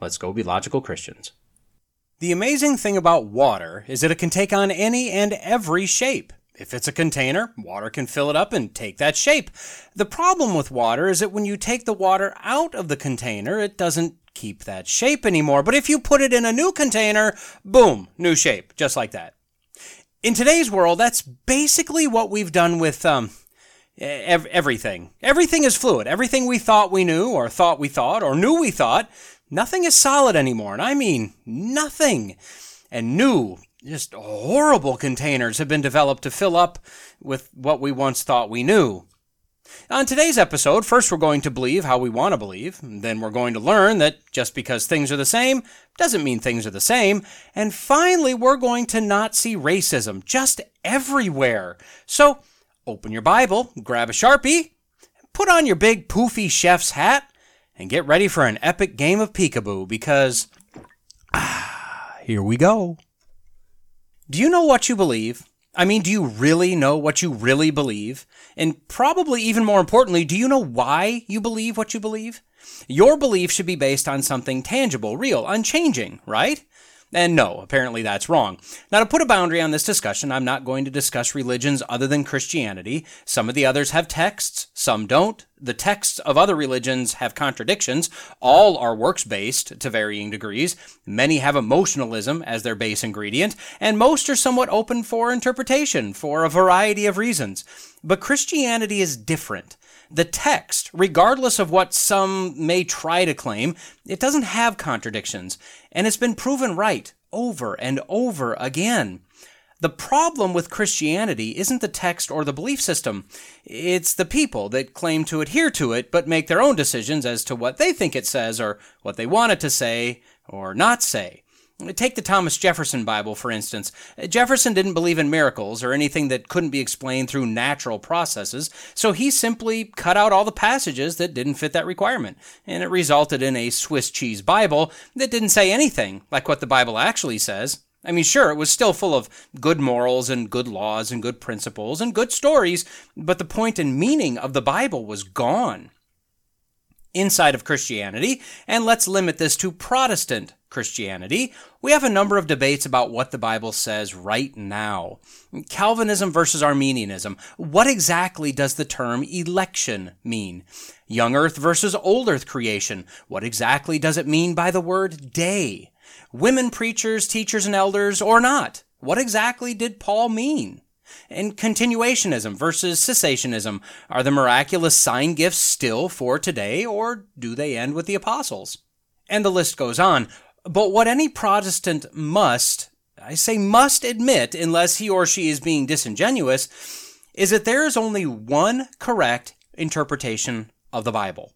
Let's go be logical Christians. The amazing thing about water is that it can take on any and every shape. If it's a container, water can fill it up and take that shape. The problem with water is that when you take the water out of the container, it doesn't keep that shape anymore. But if you put it in a new container, boom, new shape, just like that. In today's world, that's basically what we've done with um, everything. Everything is fluid. Everything we thought we knew, or thought we thought, or knew we thought, Nothing is solid anymore, and I mean nothing. And new, just horrible containers have been developed to fill up with what we once thought we knew. On today's episode, first we're going to believe how we want to believe, then we're going to learn that just because things are the same doesn't mean things are the same, and finally we're going to not see racism just everywhere. So, open your Bible, grab a Sharpie, put on your big poofy chef's hat, and get ready for an epic game of peekaboo because ah, here we go. Do you know what you believe? I mean, do you really know what you really believe? And probably even more importantly, do you know why you believe what you believe? Your belief should be based on something tangible, real, unchanging, right? And no, apparently that's wrong. Now, to put a boundary on this discussion, I'm not going to discuss religions other than Christianity. Some of the others have texts, some don't. The texts of other religions have contradictions. All are works based to varying degrees. Many have emotionalism as their base ingredient, and most are somewhat open for interpretation for a variety of reasons. But Christianity is different. The text, regardless of what some may try to claim, it doesn't have contradictions, and it's been proven right over and over again. The problem with Christianity isn't the text or the belief system. It's the people that claim to adhere to it but make their own decisions as to what they think it says or what they want it to say or not say. Take the Thomas Jefferson Bible, for instance. Jefferson didn't believe in miracles or anything that couldn't be explained through natural processes, so he simply cut out all the passages that didn't fit that requirement. And it resulted in a Swiss cheese Bible that didn't say anything like what the Bible actually says. I mean, sure, it was still full of good morals and good laws and good principles and good stories, but the point and meaning of the Bible was gone inside of Christianity, and let's limit this to Protestant Christianity, we have a number of debates about what the Bible says right now. Calvinism versus Arminianism. What exactly does the term election mean? Young earth versus old earth creation. What exactly does it mean by the word day? Women preachers, teachers, and elders, or not? What exactly did Paul mean? And continuationism versus cessationism. Are the miraculous sign gifts still for today, or do they end with the apostles? And the list goes on. But what any Protestant must, I say must admit, unless he or she is being disingenuous, is that there is only one correct interpretation of the Bible.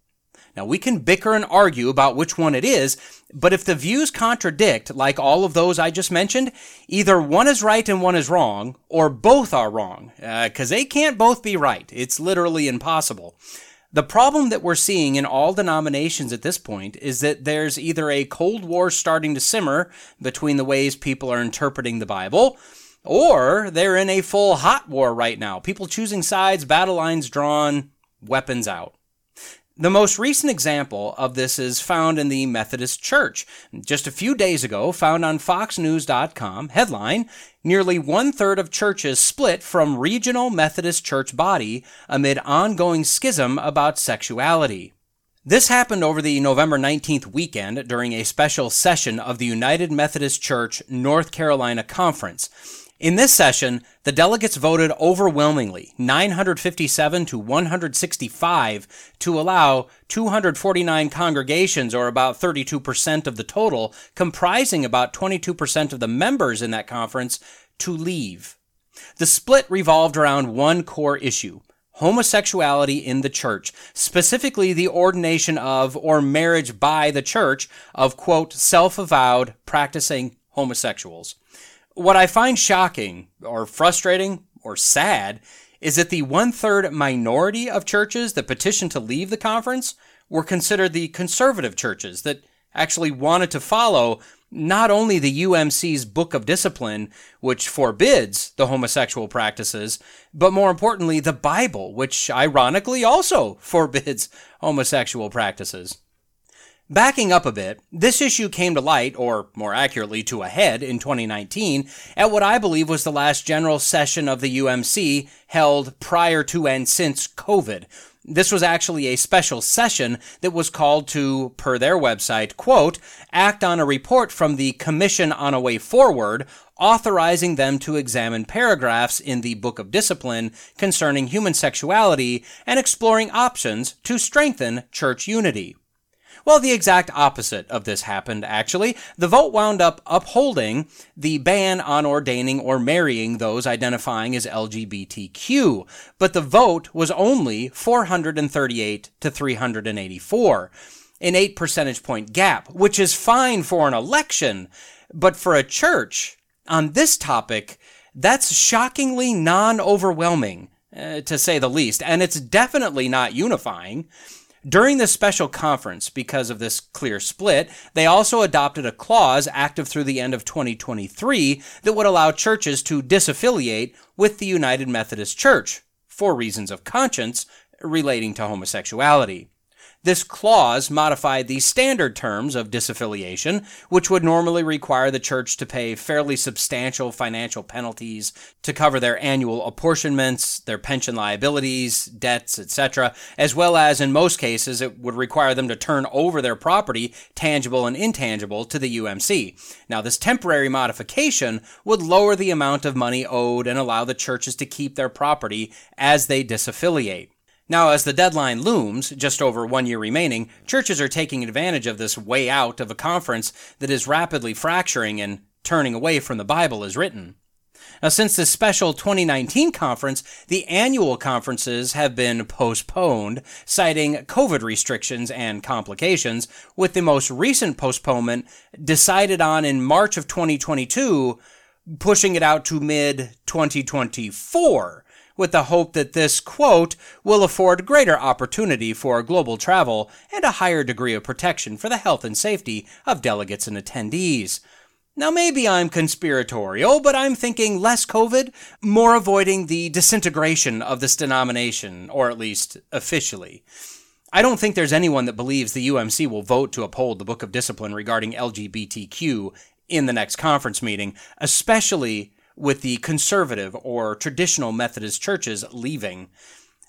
Now, we can bicker and argue about which one it is, but if the views contradict, like all of those I just mentioned, either one is right and one is wrong, or both are wrong, because uh, they can't both be right. It's literally impossible. The problem that we're seeing in all denominations at this point is that there's either a Cold War starting to simmer between the ways people are interpreting the Bible, or they're in a full hot war right now. People choosing sides, battle lines drawn, weapons out. The most recent example of this is found in the Methodist Church. Just a few days ago, found on FoxNews.com, headline Nearly one third of churches split from regional Methodist church body amid ongoing schism about sexuality. This happened over the November 19th weekend during a special session of the United Methodist Church North Carolina Conference. In this session, the delegates voted overwhelmingly, 957 to 165, to allow 249 congregations, or about 32% of the total, comprising about 22% of the members in that conference, to leave. The split revolved around one core issue homosexuality in the church, specifically the ordination of or marriage by the church of, quote, self avowed practicing homosexuals. What I find shocking or frustrating or sad is that the one third minority of churches that petitioned to leave the conference were considered the conservative churches that actually wanted to follow not only the UMC's Book of Discipline, which forbids the homosexual practices, but more importantly, the Bible, which ironically also forbids homosexual practices. Backing up a bit, this issue came to light, or more accurately, to a head in 2019 at what I believe was the last general session of the UMC held prior to and since COVID, this was actually a special session that was called to, per their website, quote, act on a report from the Commission on a Way Forward, authorizing them to examine paragraphs in the Book of Discipline concerning human sexuality and exploring options to strengthen church unity. Well, the exact opposite of this happened, actually. The vote wound up upholding the ban on ordaining or marrying those identifying as LGBTQ, but the vote was only 438 to 384, an 8 percentage point gap, which is fine for an election, but for a church, on this topic, that's shockingly non overwhelming, uh, to say the least, and it's definitely not unifying. During this special conference, because of this clear split, they also adopted a clause active through the end of 2023 that would allow churches to disaffiliate with the United Methodist Church for reasons of conscience relating to homosexuality. This clause modified the standard terms of disaffiliation, which would normally require the church to pay fairly substantial financial penalties to cover their annual apportionments, their pension liabilities, debts, etc., as well as in most cases it would require them to turn over their property, tangible and intangible, to the UMC. Now, this temporary modification would lower the amount of money owed and allow the churches to keep their property as they disaffiliate. Now, as the deadline looms, just over one year remaining, churches are taking advantage of this way out of a conference that is rapidly fracturing and turning away from the Bible as written. Now, since this special 2019 conference, the annual conferences have been postponed, citing COVID restrictions and complications, with the most recent postponement decided on in March of 2022, pushing it out to mid 2024 with the hope that this, quote, will afford greater opportunity for global travel and a higher degree of protection for the health and safety of delegates and attendees. Now, maybe I'm conspiratorial, but I'm thinking less COVID, more avoiding the disintegration of this denomination, or at least officially. I don't think there's anyone that believes the UMC will vote to uphold the Book of Discipline regarding LGBTQ in the next conference meeting, especially with the conservative or traditional Methodist churches leaving.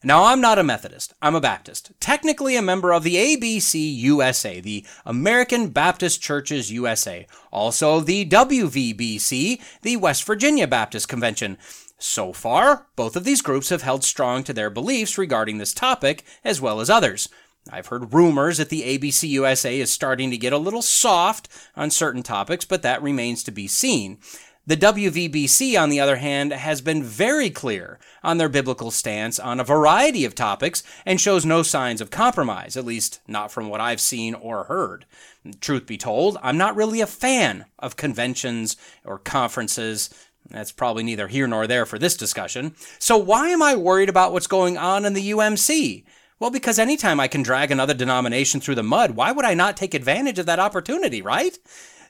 Now, I'm not a Methodist. I'm a Baptist. Technically a member of the ABC USA, the American Baptist Churches USA. Also the WVBC, the West Virginia Baptist Convention. So far, both of these groups have held strong to their beliefs regarding this topic, as well as others. I've heard rumors that the ABC USA is starting to get a little soft on certain topics, but that remains to be seen. The WVBC, on the other hand, has been very clear on their biblical stance on a variety of topics and shows no signs of compromise, at least not from what I've seen or heard. Truth be told, I'm not really a fan of conventions or conferences. That's probably neither here nor there for this discussion. So why am I worried about what's going on in the UMC? Well, because anytime I can drag another denomination through the mud, why would I not take advantage of that opportunity, right?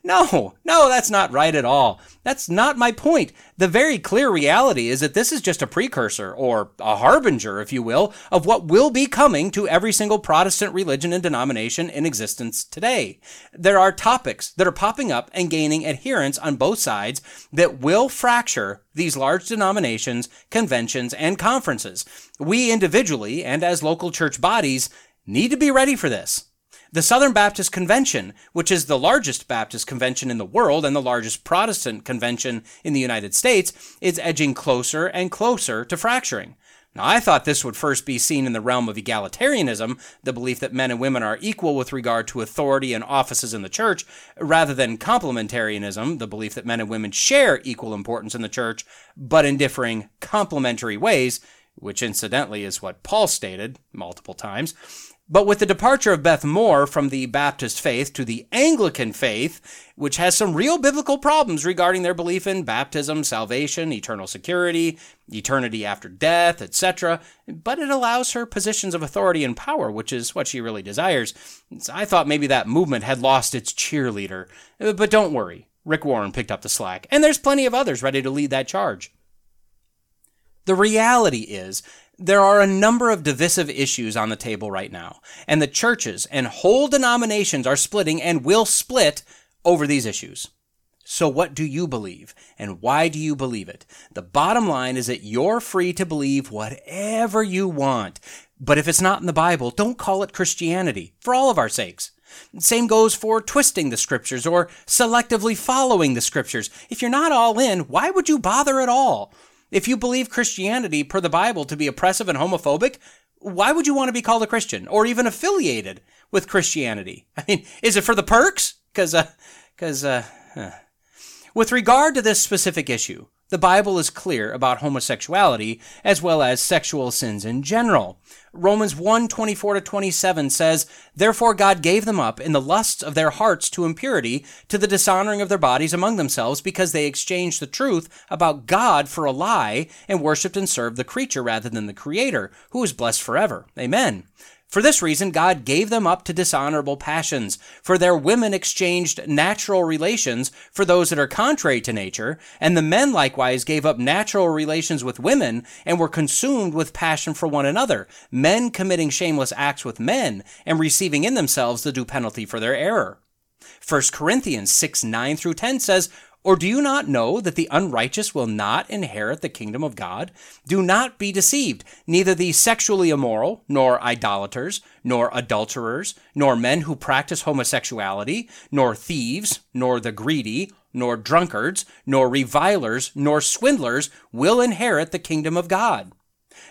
No, no, that's not right at all. That's not my point. The very clear reality is that this is just a precursor, or a harbinger, if you will, of what will be coming to every single Protestant religion and denomination in existence today. There are topics that are popping up and gaining adherence on both sides that will fracture these large denominations, conventions, and conferences. We individually and as local church bodies need to be ready for this. The Southern Baptist Convention, which is the largest Baptist convention in the world and the largest Protestant convention in the United States, is edging closer and closer to fracturing. Now, I thought this would first be seen in the realm of egalitarianism, the belief that men and women are equal with regard to authority and offices in the church, rather than complementarianism, the belief that men and women share equal importance in the church, but in differing complementary ways, which incidentally is what Paul stated multiple times. But with the departure of Beth Moore from the Baptist faith to the Anglican faith, which has some real biblical problems regarding their belief in baptism, salvation, eternal security, eternity after death, etc., but it allows her positions of authority and power, which is what she really desires. I thought maybe that movement had lost its cheerleader. Uh, but don't worry, Rick Warren picked up the slack, and there's plenty of others ready to lead that charge. The reality is there are a number of divisive issues on the table right now, and the churches and whole denominations are splitting and will split over these issues. So, what do you believe, and why do you believe it? The bottom line is that you're free to believe whatever you want. But if it's not in the Bible, don't call it Christianity, for all of our sakes. Same goes for twisting the scriptures or selectively following the scriptures. If you're not all in, why would you bother at all? If you believe Christianity per the Bible to be oppressive and homophobic, why would you want to be called a Christian or even affiliated with Christianity? I mean, is it for the perks? Because, because, uh, uh. with regard to this specific issue, the Bible is clear about homosexuality as well as sexual sins in general. Romans 1 24 to 27 says, Therefore God gave them up in the lusts of their hearts to impurity, to the dishonoring of their bodies among themselves, because they exchanged the truth about God for a lie, and worshipped and served the creature rather than the Creator, who is blessed forever. Amen. For this reason, God gave them up to dishonorable passions, for their women exchanged natural relations for those that are contrary to nature, and the men likewise gave up natural relations with women, and were consumed with passion for one another, men committing shameless acts with men, and receiving in themselves the due penalty for their error. 1 Corinthians 6 9 through 10 says, or do you not know that the unrighteous will not inherit the kingdom of God? Do not be deceived. Neither the sexually immoral, nor idolaters, nor adulterers, nor men who practice homosexuality, nor thieves, nor the greedy, nor drunkards, nor revilers, nor swindlers will inherit the kingdom of God.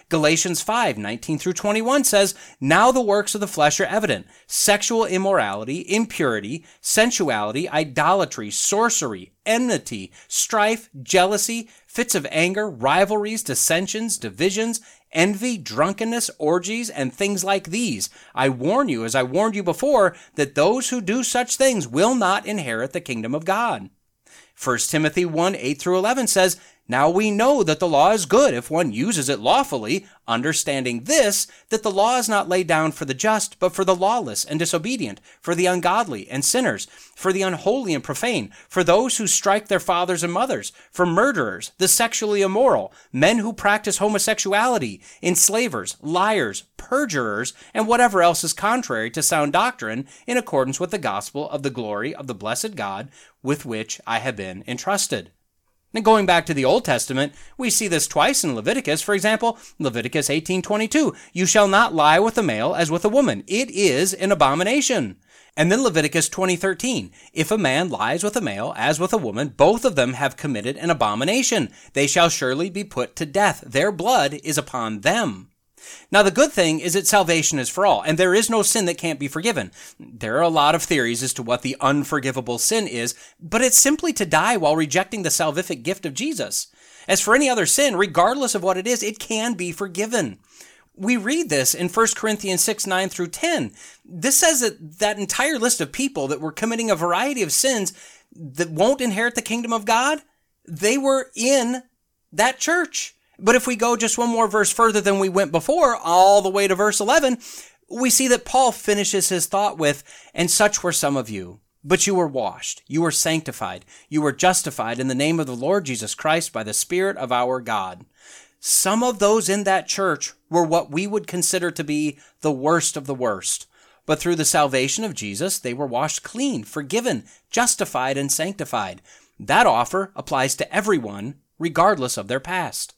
Galatians 5, 19 through 21 says, Now the works of the flesh are evident sexual immorality, impurity, sensuality, idolatry, sorcery, enmity, strife, jealousy, fits of anger, rivalries, dissensions, divisions, envy, drunkenness, orgies, and things like these. I warn you, as I warned you before, that those who do such things will not inherit the kingdom of God. 1 Timothy 1 8 through 11 says, now we know that the law is good if one uses it lawfully, understanding this, that the law is not laid down for the just, but for the lawless and disobedient, for the ungodly and sinners, for the unholy and profane, for those who strike their fathers and mothers, for murderers, the sexually immoral, men who practice homosexuality, enslavers, liars, perjurers, and whatever else is contrary to sound doctrine in accordance with the gospel of the glory of the blessed God with which I have been entrusted. And going back to the Old Testament, we see this twice in Leviticus. For example, Leviticus 18:22, "You shall not lie with a male as with a woman; it is an abomination." And then Leviticus 20:13, "If a man lies with a male as with a woman, both of them have committed an abomination; they shall surely be put to death; their blood is upon them." Now, the good thing is that salvation is for all, and there is no sin that can't be forgiven. There are a lot of theories as to what the unforgivable sin is, but it's simply to die while rejecting the salvific gift of Jesus. As for any other sin, regardless of what it is, it can be forgiven. We read this in 1 Corinthians 6 9 through 10. This says that that entire list of people that were committing a variety of sins that won't inherit the kingdom of God, they were in that church. But if we go just one more verse further than we went before, all the way to verse 11, we see that Paul finishes his thought with, And such were some of you. But you were washed, you were sanctified, you were justified in the name of the Lord Jesus Christ by the Spirit of our God. Some of those in that church were what we would consider to be the worst of the worst. But through the salvation of Jesus, they were washed clean, forgiven, justified, and sanctified. That offer applies to everyone, regardless of their past.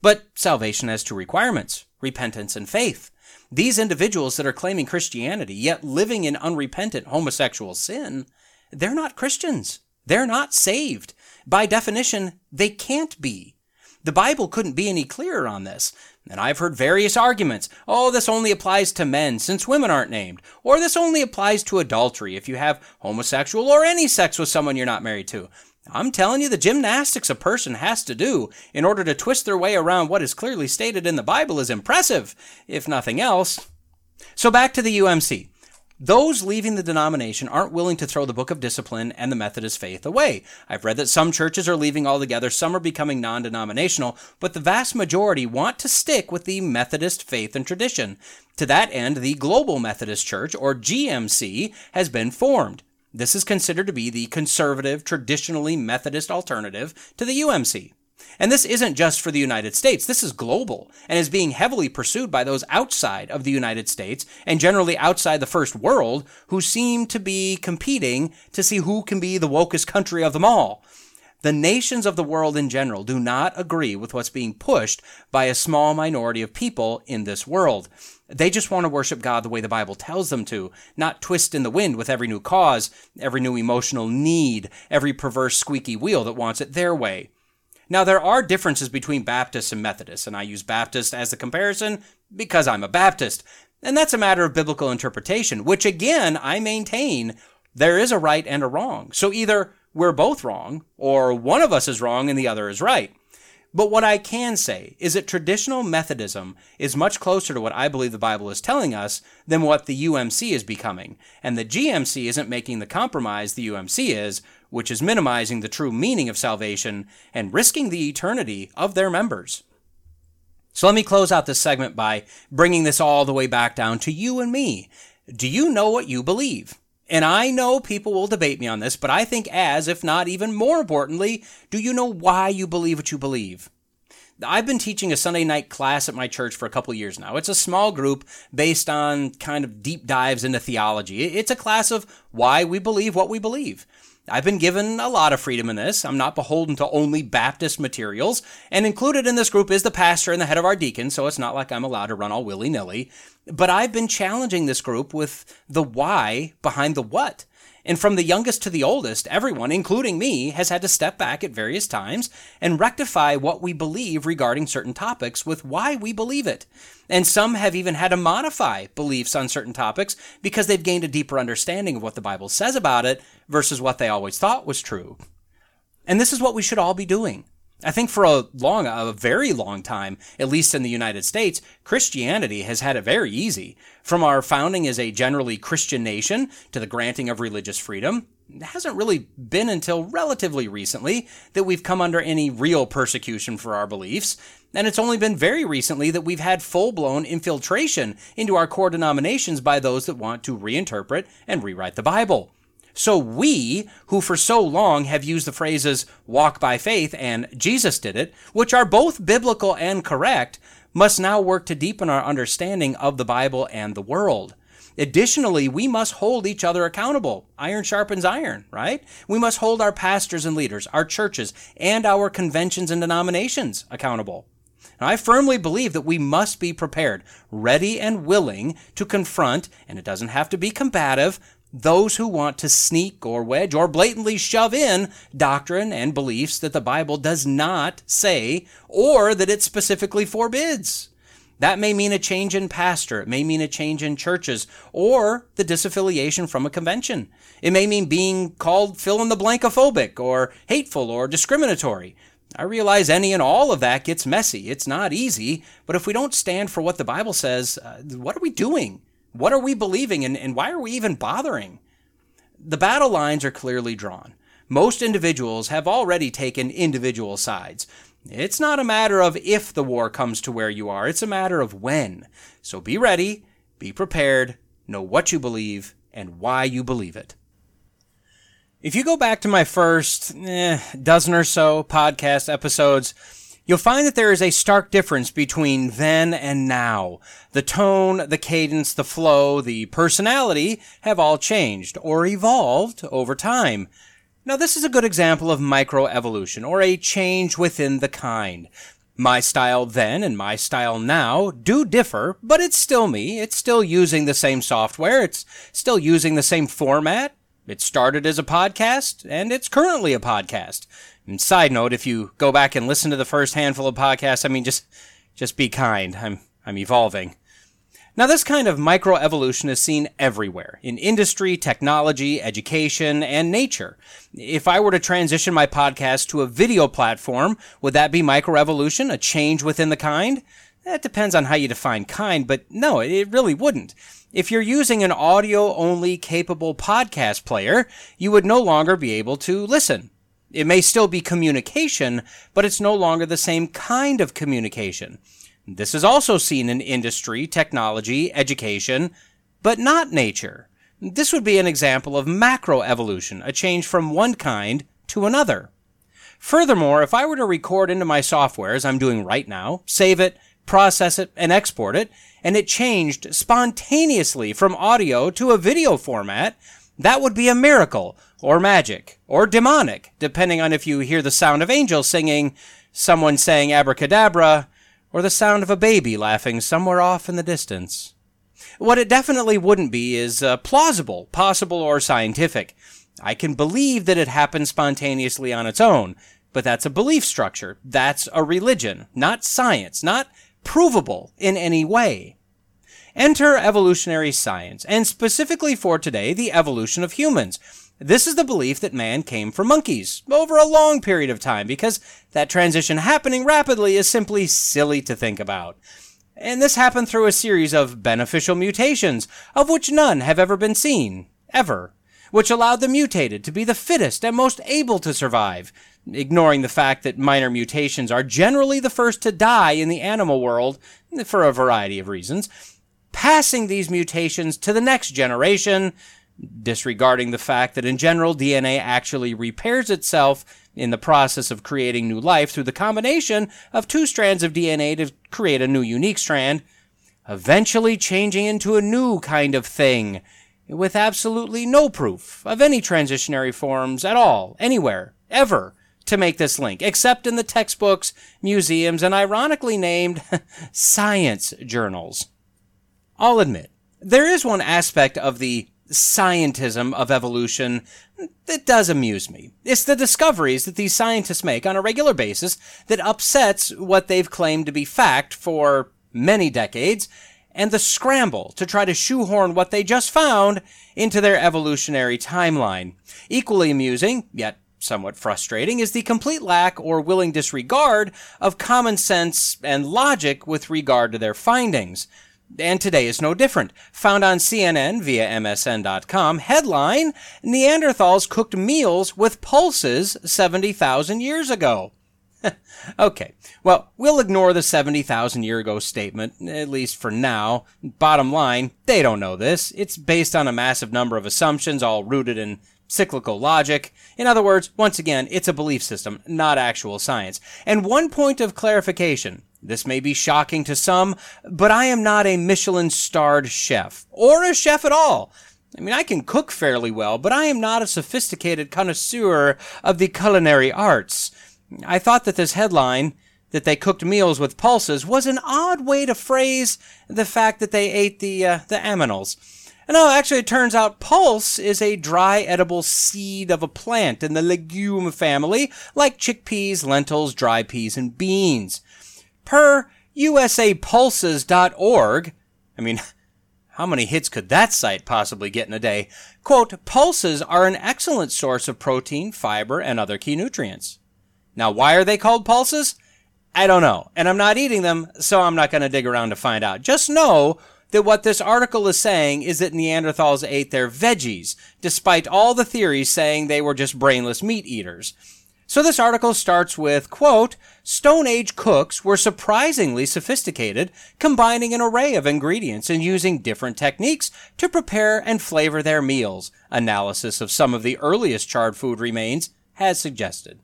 But salvation has two requirements repentance and faith. These individuals that are claiming Christianity, yet living in unrepentant homosexual sin, they're not Christians. They're not saved. By definition, they can't be. The Bible couldn't be any clearer on this. And I've heard various arguments. Oh, this only applies to men since women aren't named. Or this only applies to adultery if you have homosexual or any sex with someone you're not married to. I'm telling you, the gymnastics a person has to do in order to twist their way around what is clearly stated in the Bible is impressive, if nothing else. So back to the UMC. Those leaving the denomination aren't willing to throw the Book of Discipline and the Methodist faith away. I've read that some churches are leaving altogether, some are becoming non denominational, but the vast majority want to stick with the Methodist faith and tradition. To that end, the Global Methodist Church, or GMC, has been formed. This is considered to be the conservative, traditionally Methodist alternative to the UMC. And this isn't just for the United States, this is global and is being heavily pursued by those outside of the United States and generally outside the first world who seem to be competing to see who can be the wokest country of them all. The nations of the world in general do not agree with what's being pushed by a small minority of people in this world. They just want to worship God the way the Bible tells them to, not twist in the wind with every new cause, every new emotional need, every perverse squeaky wheel that wants it their way. Now, there are differences between Baptists and Methodists, and I use Baptist as the comparison because I'm a Baptist. And that's a matter of biblical interpretation, which again, I maintain there is a right and a wrong. So either we're both wrong, or one of us is wrong and the other is right. But what I can say is that traditional Methodism is much closer to what I believe the Bible is telling us than what the UMC is becoming. And the GMC isn't making the compromise the UMC is, which is minimizing the true meaning of salvation and risking the eternity of their members. So let me close out this segment by bringing this all the way back down to you and me. Do you know what you believe? And I know people will debate me on this, but I think as, if not even more importantly, do you know why you believe what you believe? I've been teaching a Sunday night class at my church for a couple years now. It's a small group based on kind of deep dives into theology. It's a class of why we believe what we believe. I've been given a lot of freedom in this. I'm not beholden to only Baptist materials, and included in this group is the pastor and the head of our deacon, so it's not like I'm allowed to run all willy nilly. But I've been challenging this group with the why behind the what. And from the youngest to the oldest, everyone, including me, has had to step back at various times and rectify what we believe regarding certain topics with why we believe it. And some have even had to modify beliefs on certain topics because they've gained a deeper understanding of what the Bible says about it versus what they always thought was true. And this is what we should all be doing. I think for a long, a very long time, at least in the United States, Christianity has had it very easy. From our founding as a generally Christian nation to the granting of religious freedom, it hasn't really been until relatively recently that we've come under any real persecution for our beliefs. And it's only been very recently that we've had full blown infiltration into our core denominations by those that want to reinterpret and rewrite the Bible. So we, who for so long have used the phrases walk by faith and Jesus did it, which are both biblical and correct, must now work to deepen our understanding of the Bible and the world. Additionally, we must hold each other accountable. Iron sharpens iron, right? We must hold our pastors and leaders, our churches, and our conventions and denominations accountable. Now, I firmly believe that we must be prepared, ready and willing to confront, and it doesn't have to be combative, those who want to sneak or wedge or blatantly shove in doctrine and beliefs that the Bible does not say or that it specifically forbids. That may mean a change in pastor. It may mean a change in churches or the disaffiliation from a convention. It may mean being called fill in the blankophobic or hateful or discriminatory. I realize any and all of that gets messy. It's not easy, but if we don't stand for what the Bible says, uh, what are we doing? What are we believing and, and why are we even bothering? The battle lines are clearly drawn. Most individuals have already taken individual sides. It's not a matter of if the war comes to where you are, it's a matter of when. So be ready, be prepared, know what you believe, and why you believe it. If you go back to my first eh, dozen or so podcast episodes, You'll find that there is a stark difference between then and now. The tone, the cadence, the flow, the personality have all changed or evolved over time. Now, this is a good example of microevolution, or a change within the kind. My style then and my style now do differ, but it's still me. It's still using the same software. It's still using the same format. It started as a podcast, and it's currently a podcast. And side note, if you go back and listen to the first handful of podcasts, I mean, just just be kind. I'm I'm evolving. Now, this kind of microevolution is seen everywhere in industry, technology, education, and nature. If I were to transition my podcast to a video platform, would that be microevolution, a change within the kind? That depends on how you define kind, but no, it really wouldn't. If you're using an audio only capable podcast player, you would no longer be able to listen. It may still be communication, but it's no longer the same kind of communication. This is also seen in industry, technology, education, but not nature. This would be an example of macroevolution, a change from one kind to another. Furthermore, if I were to record into my software, as I'm doing right now, save it, process it, and export it, and it changed spontaneously from audio to a video format, that would be a miracle, or magic, or demonic, depending on if you hear the sound of angels singing, someone saying abracadabra, or the sound of a baby laughing somewhere off in the distance. What it definitely wouldn't be is uh, plausible, possible, or scientific. I can believe that it happened spontaneously on its own, but that's a belief structure. That's a religion, not science, not provable in any way. Enter evolutionary science, and specifically for today, the evolution of humans. This is the belief that man came from monkeys over a long period of time because that transition happening rapidly is simply silly to think about. And this happened through a series of beneficial mutations, of which none have ever been seen, ever, which allowed the mutated to be the fittest and most able to survive, ignoring the fact that minor mutations are generally the first to die in the animal world for a variety of reasons, passing these mutations to the next generation, disregarding the fact that in general DNA actually repairs itself in the process of creating new life through the combination of two strands of DNA to create a new unique strand, eventually changing into a new kind of thing with absolutely no proof of any transitionary forms at all, anywhere, ever, to make this link, except in the textbooks, museums, and ironically named science journals. I'll admit, there is one aspect of the scientism of evolution that does amuse me. It's the discoveries that these scientists make on a regular basis that upsets what they've claimed to be fact for many decades, and the scramble to try to shoehorn what they just found into their evolutionary timeline. Equally amusing, yet somewhat frustrating, is the complete lack or willing disregard of common sense and logic with regard to their findings. And today is no different. Found on CNN via MSN.com, headline Neanderthals cooked meals with pulses 70,000 years ago. okay, well, we'll ignore the 70,000 year ago statement, at least for now. Bottom line, they don't know this. It's based on a massive number of assumptions, all rooted in cyclical logic. In other words, once again, it's a belief system, not actual science. And one point of clarification. This may be shocking to some, but I am not a Michelin starred chef, or a chef at all. I mean, I can cook fairly well, but I am not a sophisticated connoisseur of the culinary arts. I thought that this headline, that they cooked meals with pulses, was an odd way to phrase the fact that they ate the, uh, the aminals. No, actually, it turns out pulse is a dry edible seed of a plant in the legume family, like chickpeas, lentils, dry peas, and beans. Per usapulses.org, I mean, how many hits could that site possibly get in a day? Quote, pulses are an excellent source of protein, fiber, and other key nutrients. Now, why are they called pulses? I don't know. And I'm not eating them, so I'm not going to dig around to find out. Just know that what this article is saying is that Neanderthals ate their veggies, despite all the theories saying they were just brainless meat eaters. So this article starts with, quote, Stone Age cooks were surprisingly sophisticated, combining an array of ingredients and using different techniques to prepare and flavor their meals, analysis of some of the earliest charred food remains has suggested.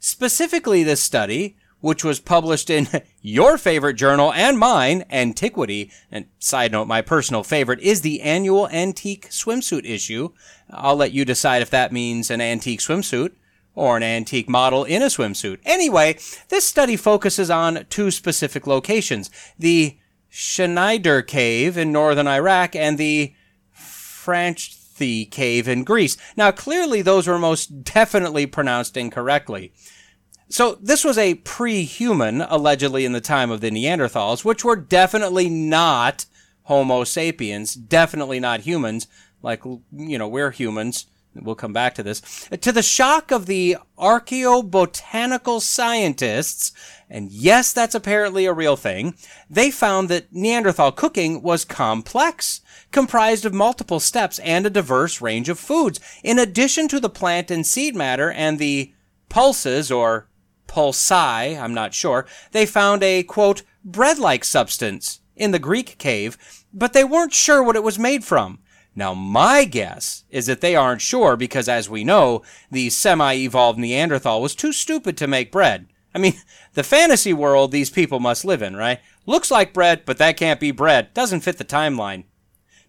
Specifically, this study, which was published in your favorite journal and mine, Antiquity, and side note, my personal favorite is the annual antique swimsuit issue. I'll let you decide if that means an antique swimsuit or an antique model in a swimsuit. Anyway, this study focuses on two specific locations the Schneider Cave in northern Iraq and the Franchthi Cave in Greece. Now, clearly, those were most definitely pronounced incorrectly. So, this was a pre human, allegedly in the time of the Neanderthals, which were definitely not Homo sapiens, definitely not humans, like, you know, we're humans. We'll come back to this. To the shock of the archaeobotanical scientists, and yes, that's apparently a real thing, they found that Neanderthal cooking was complex, comprised of multiple steps and a diverse range of foods, in addition to the plant and seed matter and the pulses or pulsi, I'm not sure, they found a quote, bread-like substance in the Greek cave, but they weren't sure what it was made from. Now, my guess is that they aren't sure because, as we know, the semi evolved Neanderthal was too stupid to make bread. I mean, the fantasy world these people must live in, right? Looks like bread, but that can't be bread. Doesn't fit the timeline.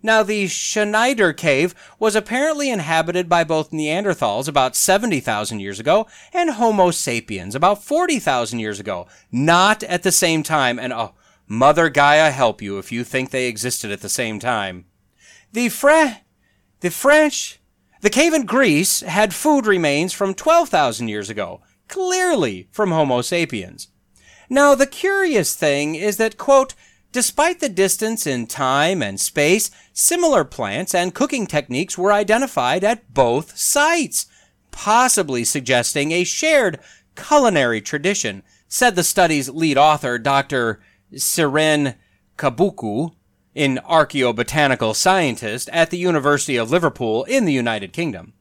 Now, the Schneider Cave was apparently inhabited by both Neanderthals about 70,000 years ago and Homo sapiens about 40,000 years ago, not at the same time. And oh, Mother Gaia help you if you think they existed at the same time. The the French, the cave in Greece had food remains from 12,000 years ago, clearly from Homo sapiens. Now, the curious thing is that, quote, despite the distance in time and space, similar plants and cooking techniques were identified at both sites, possibly suggesting a shared culinary tradition, said the study's lead author, Dr. Sirene Kabuku, an archaeobotanical scientist at the University of Liverpool in the United Kingdom.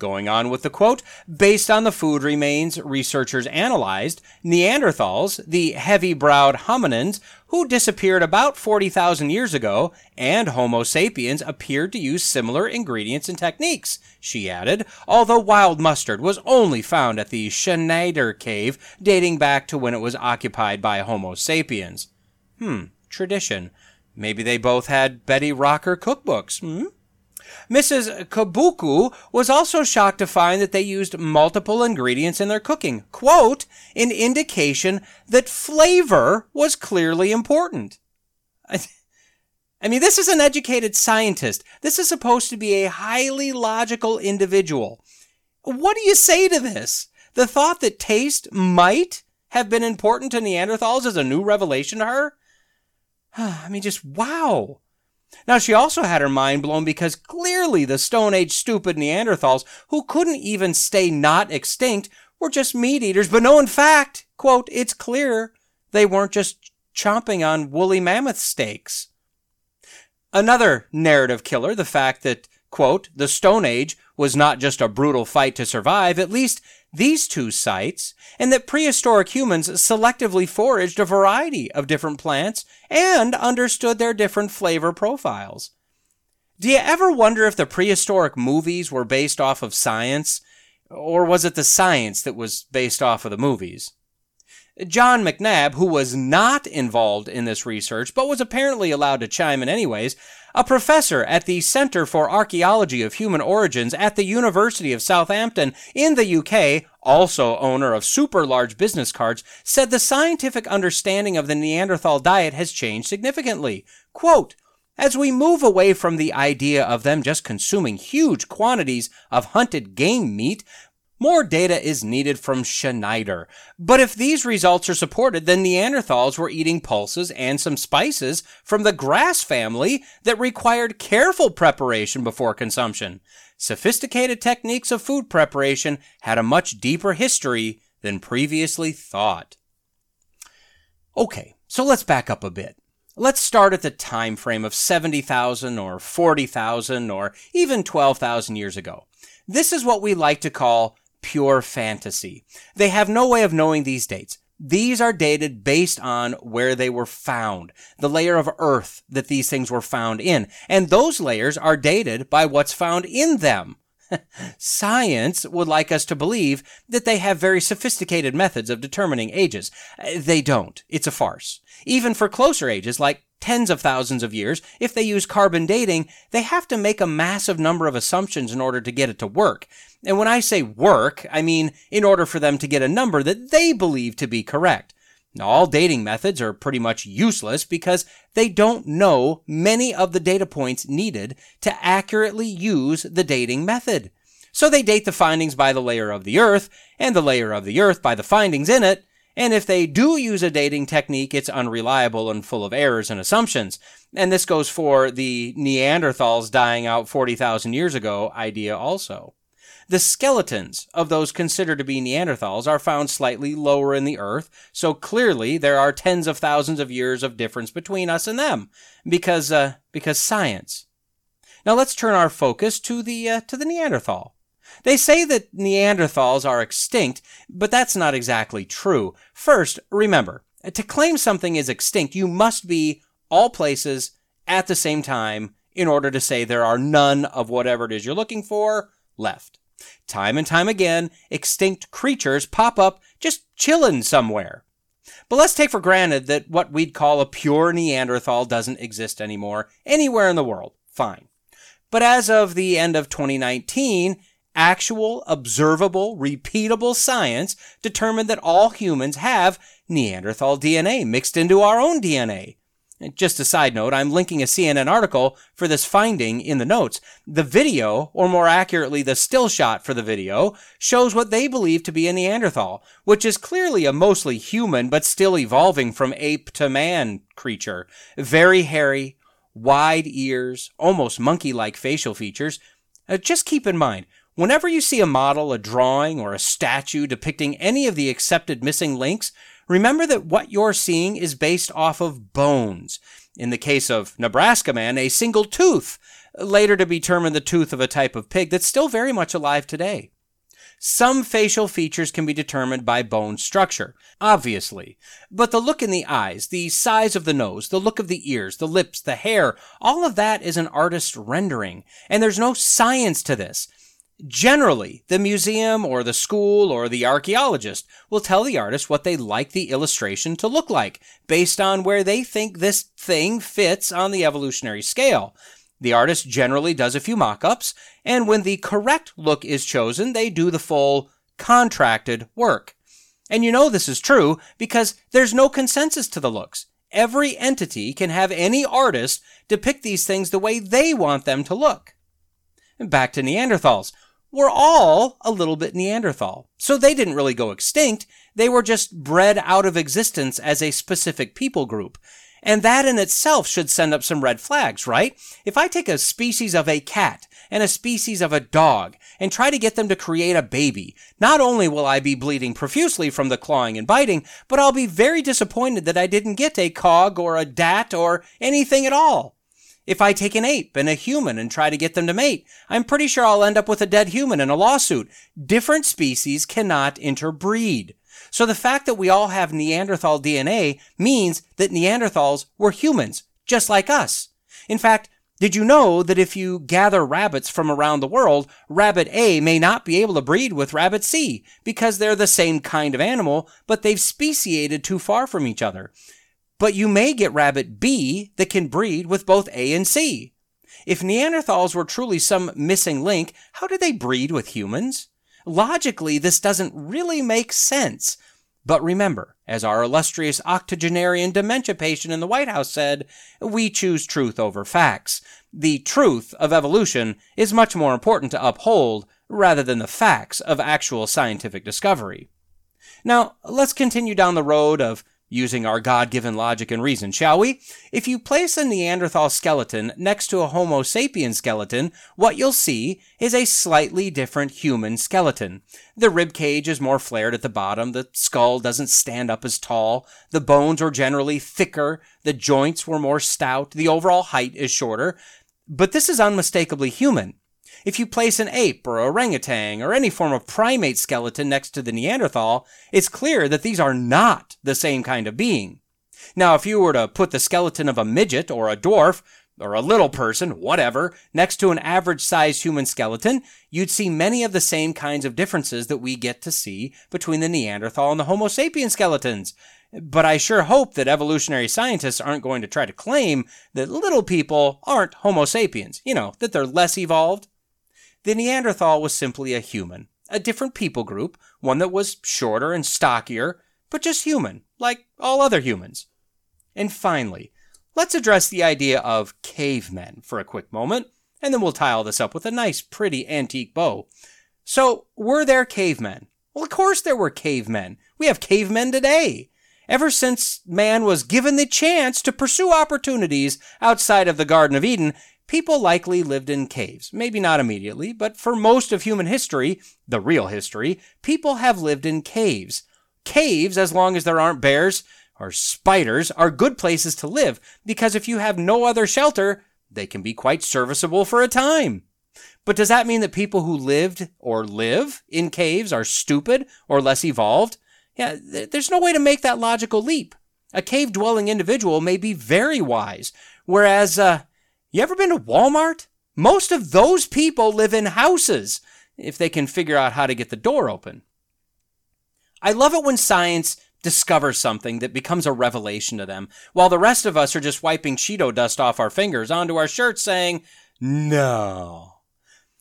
Going on with the quote, based on the food remains researchers analyzed, Neanderthals, the heavy-browed hominins who disappeared about 40,000 years ago, and Homo sapiens appeared to use similar ingredients and techniques, she added, although wild mustard was only found at the Schneider cave dating back to when it was occupied by Homo sapiens. Hmm, tradition. Maybe they both had Betty Crocker cookbooks. Hmm? Mrs. Kabuku was also shocked to find that they used multiple ingredients in their cooking. Quote, an indication that flavor was clearly important. I mean, this is an educated scientist. This is supposed to be a highly logical individual. What do you say to this? The thought that taste might have been important to Neanderthals is a new revelation to her? I mean, just wow. Now, she also had her mind blown because clearly the Stone Age stupid Neanderthals, who couldn't even stay not extinct, were just meat eaters. But no, in fact, quote, it's clear they weren't just chomping on woolly mammoth steaks. Another narrative killer, the fact that, quote, the Stone Age was not just a brutal fight to survive, at least these two sites, and that prehistoric humans selectively foraged a variety of different plants and understood their different flavor profiles. Do you ever wonder if the prehistoric movies were based off of science, or was it the science that was based off of the movies? John McNabb, who was not involved in this research but was apparently allowed to chime in anyways, a professor at the Center for Archaeology of Human Origins at the University of Southampton in the UK, also owner of super large business cards, said the scientific understanding of the Neanderthal diet has changed significantly. Quote, as we move away from the idea of them just consuming huge quantities of hunted game meat, more data is needed from Schneider. But if these results are supported, then Neanderthals were eating pulses and some spices from the grass family that required careful preparation before consumption. Sophisticated techniques of food preparation had a much deeper history than previously thought. Okay, so let's back up a bit. Let's start at the time frame of 70,000 or 40,000 or even 12,000 years ago. This is what we like to call pure fantasy. They have no way of knowing these dates. These are dated based on where they were found, the layer of earth that these things were found in, and those layers are dated by what's found in them. Science would like us to believe that they have very sophisticated methods of determining ages. Uh, they don't. It's a farce. Even for closer ages, like tens of thousands of years, if they use carbon dating, they have to make a massive number of assumptions in order to get it to work. And when I say work, I mean in order for them to get a number that they believe to be correct. Now, all dating methods are pretty much useless because they don't know many of the data points needed to accurately use the dating method. So they date the findings by the layer of the Earth, and the layer of the Earth by the findings in it, And if they do use a dating technique, it's unreliable and full of errors and assumptions. And this goes for the Neanderthals dying out 40,000 years ago idea also. The skeletons of those considered to be Neanderthals are found slightly lower in the earth, so clearly there are tens of thousands of years of difference between us and them, because uh, because science. Now let's turn our focus to the uh, to the Neanderthal. They say that Neanderthals are extinct, but that's not exactly true. First, remember, to claim something is extinct, you must be all places at the same time in order to say there are none of whatever it is you're looking for left. Time and time again, extinct creatures pop up just chillin' somewhere. But let's take for granted that what we'd call a pure Neanderthal doesn't exist anymore anywhere in the world. Fine. But as of the end of 2019, actual, observable, repeatable science determined that all humans have Neanderthal DNA mixed into our own DNA. Just a side note, I'm linking a CNN article for this finding in the notes. The video, or more accurately, the still shot for the video, shows what they believe to be a Neanderthal, which is clearly a mostly human but still evolving from ape to man creature. Very hairy, wide ears, almost monkey like facial features. Uh, just keep in mind, whenever you see a model, a drawing, or a statue depicting any of the accepted missing links, remember that what you're seeing is based off of bones. In the case of Nebraska Man, a single tooth, later to be determined the tooth of a type of pig that's still very much alive today. Some facial features can be determined by bone structure, obviously, but the look in the eyes, the size of the nose, the look of the ears, the lips, the hair, all of that is an artist's rendering, and there's no science to this. Generally, the museum or the school or the archaeologist will tell the artist what they'd like the illustration to look like, based on where they think this thing fits on the evolutionary scale. The artist generally does a few mock ups, and when the correct look is chosen, they do the full contracted work. And you know this is true because there's no consensus to the looks. Every entity can have any artist depict these things the way they want them to look. Back to Neanderthals were all a little bit Neanderthal. So they didn't really go extinct. They were just bred out of existence as a specific people group. And that in itself should send up some red flags, right? If I take a species of a cat and a species of a dog and try to get them to create a baby, not only will I be bleeding profusely from the clawing and biting, but I'll be very disappointed that I didn't get a cog or a dat or anything at all. If I take an ape and a human and try to get them to mate, I'm pretty sure I'll end up with a dead human in a lawsuit. Different species cannot interbreed. So the fact that we all have Neanderthal DNA means that Neanderthals were humans, just like us. In fact, did you know that if you gather rabbits from around the world, rabbit A may not be able to breed with rabbit C because they're the same kind of animal, but they've speciated too far from each other but you may get rabbit B that can breed with both A and C. If Neanderthals were truly some missing link, how did they breed with humans? Logically, this doesn't really make sense. But remember, as our illustrious octogenarian dementia patient in the White House said, we choose truth over facts. The truth of evolution is much more important to uphold rather than the facts of actual scientific discovery. Now, let's continue down the road of using our God given logic and reason, shall we? If you place a Neanderthal skeleton next to a Homo sapien skeleton, what you'll see is a slightly different human skeleton. The rib cage is more flared at the bottom, the skull doesn't stand up as tall, the bones are generally thicker, the joints were more stout, the overall height is shorter. But this is unmistakably human. If you place an ape or orangutan or any form of primate skeleton next to the Neanderthal, it's clear that these are not the same kind of being. Now, if you were to put the skeleton of a midget or a dwarf, or a little person, whatever, next to an average sized human skeleton, you'd see many of the same kinds of differences that we get to see between the Neanderthal and the Homo sapien skeletons. But I sure hope that evolutionary scientists aren't going to try to claim that little people aren't Homo sapiens, you know, that they're less evolved. The Neanderthal was simply a human, a different people group, one that was shorter and stockier, but just human, like all other humans. And finally, let's address the idea of cavemen for a quick moment, and then we'll tie all this up with a nice, pretty antique bow. So, were there cavemen? Well, of course there were cavemen. We have cavemen today. Ever since man was given the chance to pursue opportunities outside of the Garden of Eden, people likely lived in caves. Maybe not immediately, but for most of human history, the real history, people have lived in caves. Caves, as long as there aren't bears or spiders, are good places to live because if you have no other shelter, they can be quite serviceable for a time. But does that mean that people who lived or live in caves are stupid or less evolved? Yeah, there's no way to make that logical leap. A cave dwelling individual may be very wise, whereas, uh, you ever been to Walmart? Most of those people live in houses if they can figure out how to get the door open. I love it when science discovers something that becomes a revelation to them, while the rest of us are just wiping Cheeto dust off our fingers onto our shirts saying, no.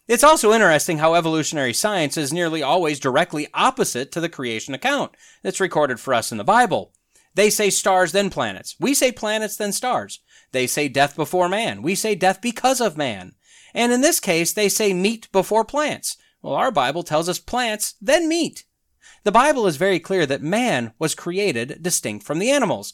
It's also interesting how evolutionary science is nearly always directly opposite to the creation account that's recorded for us in the Bible. They say stars, then planets. We say planets, then stars. They say death before man. We say death because of man. And in this case, they say meat before plants. Well, our Bible tells us plants, then meat. The Bible is very clear that man was created distinct from the animals.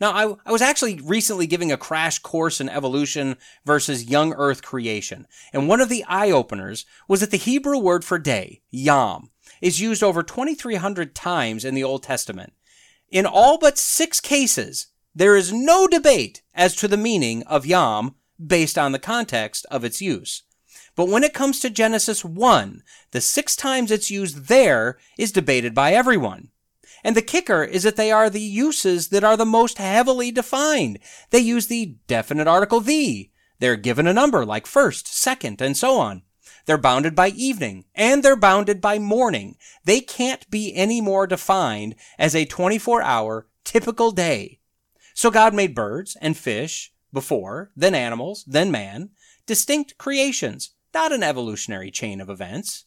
Now, I, I was actually recently giving a crash course in evolution versus young earth creation, and one of the eye openers was that the Hebrew word for day, yom, is used over 2,300 times in the Old Testament. In all but six cases, there is no debate as to the meaning of yom based on the context of its use. But when it comes to Genesis 1, the six times it's used there is debated by everyone. And the kicker is that they are the uses that are the most heavily defined. They use the definite article the. They're given a number like first, second, and so on. They're bounded by evening, and they're bounded by morning. They can't be any more defined as a 24 hour typical day. So God made birds and fish before, then animals, then man, distinct creations, not an evolutionary chain of events.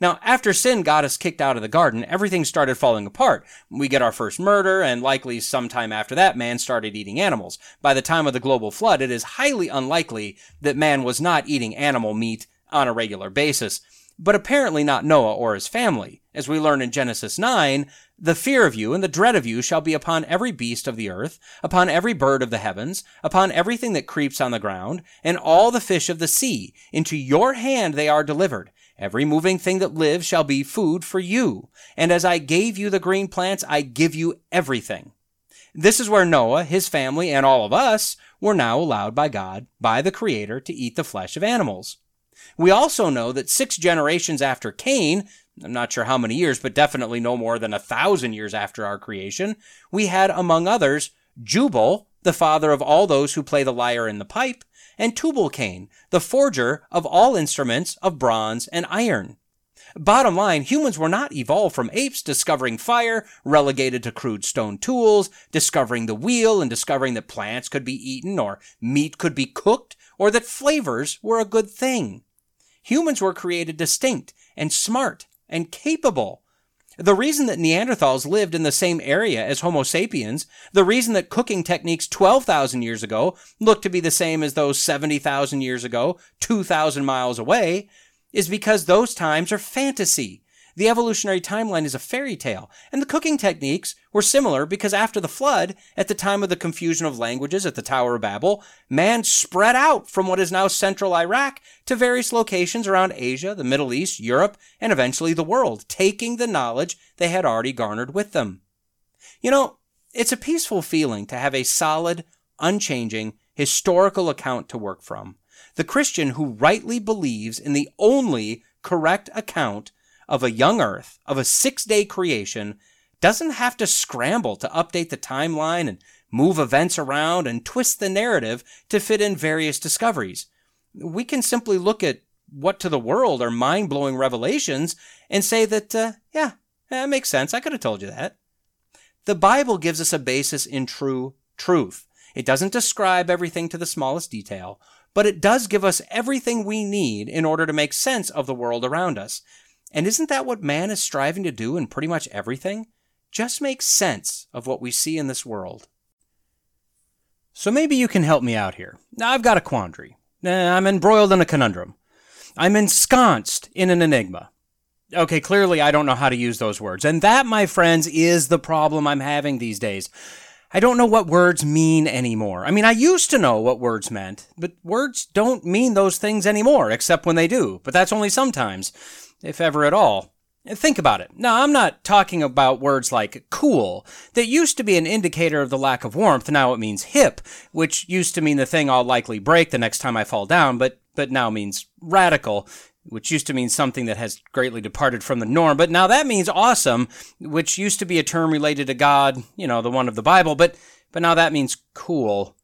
now, after sin got us kicked out of the garden, everything started falling apart. We get our first murder, and likely sometime after that, man started eating animals. By the time of the global flood, it is highly unlikely that man was not eating animal meat on a regular basis. But apparently not Noah or his family. As we learn in Genesis 9, the fear of you and the dread of you shall be upon every beast of the earth, upon every bird of the heavens, upon everything that creeps on the ground, and all the fish of the sea. Into your hand they are delivered. Every moving thing that lives shall be food for you. And as I gave you the green plants, I give you everything. This is where Noah, his family, and all of us were now allowed by God, by the Creator, to eat the flesh of animals. We also know that six generations after Cain, I'm not sure how many years, but definitely no more than a thousand years after our creation, we had, among others, Jubal, the father of all those who play the lyre and the pipe, and Tubal-Cain, the forger of all instruments of bronze and iron. Bottom line, humans were not evolved from apes discovering fire, relegated to crude stone tools, discovering the wheel and discovering that plants could be eaten or meat could be cooked or that flavors were a good thing. Humans were created distinct and smart and capable the reason that Neanderthals lived in the same area as Homo sapiens, the reason that cooking techniques 12,000 years ago look to be the same as those 70,000 years ago, 2,000 miles away, is because those times are fantasy. The evolutionary timeline is a fairy tale, and the cooking techniques were similar because after the flood, at the time of the confusion of languages at the Tower of Babel, man spread out from what is now central Iraq to various locations around Asia, the Middle East, Europe, and eventually the world, taking the knowledge they had already garnered with them. You know, it's a peaceful feeling to have a solid, unchanging, historical account to work from. The Christian who rightly believes in the only correct account of a young earth, of a six day creation, doesn't have to scramble to update the timeline and move events around and twist the narrative to fit in various discoveries. We can simply look at what to the world are mind blowing revelations and say that, uh, yeah, that makes sense. I could have told you that. The Bible gives us a basis in true truth. It doesn't describe everything to the smallest detail, but it does give us everything we need in order to make sense of the world around us. And isn't that what man is striving to do in pretty much everything? Just make sense of what we see in this world. So maybe you can help me out here. Now, I've got a quandary. I'm embroiled in a conundrum. I'm ensconced in an enigma. Okay, clearly I don't know how to use those words. And that, my friends, is the problem I'm having these days. I don't know what words mean anymore. I mean, I used to know what words meant, but words don't mean those things anymore, except when they do. But that's only sometimes, if ever at all. Think about it. Now, I'm not talking about words like cool. That used to be an indicator of the lack of warmth. Now it means hip, which used to mean the thing I'll likely break the next time I fall down, but, but now means radical, which used to mean something that has greatly departed from the norm, but now that means awesome, which used to be a term related to God, you know, the one of the Bible, but, but now that means cool.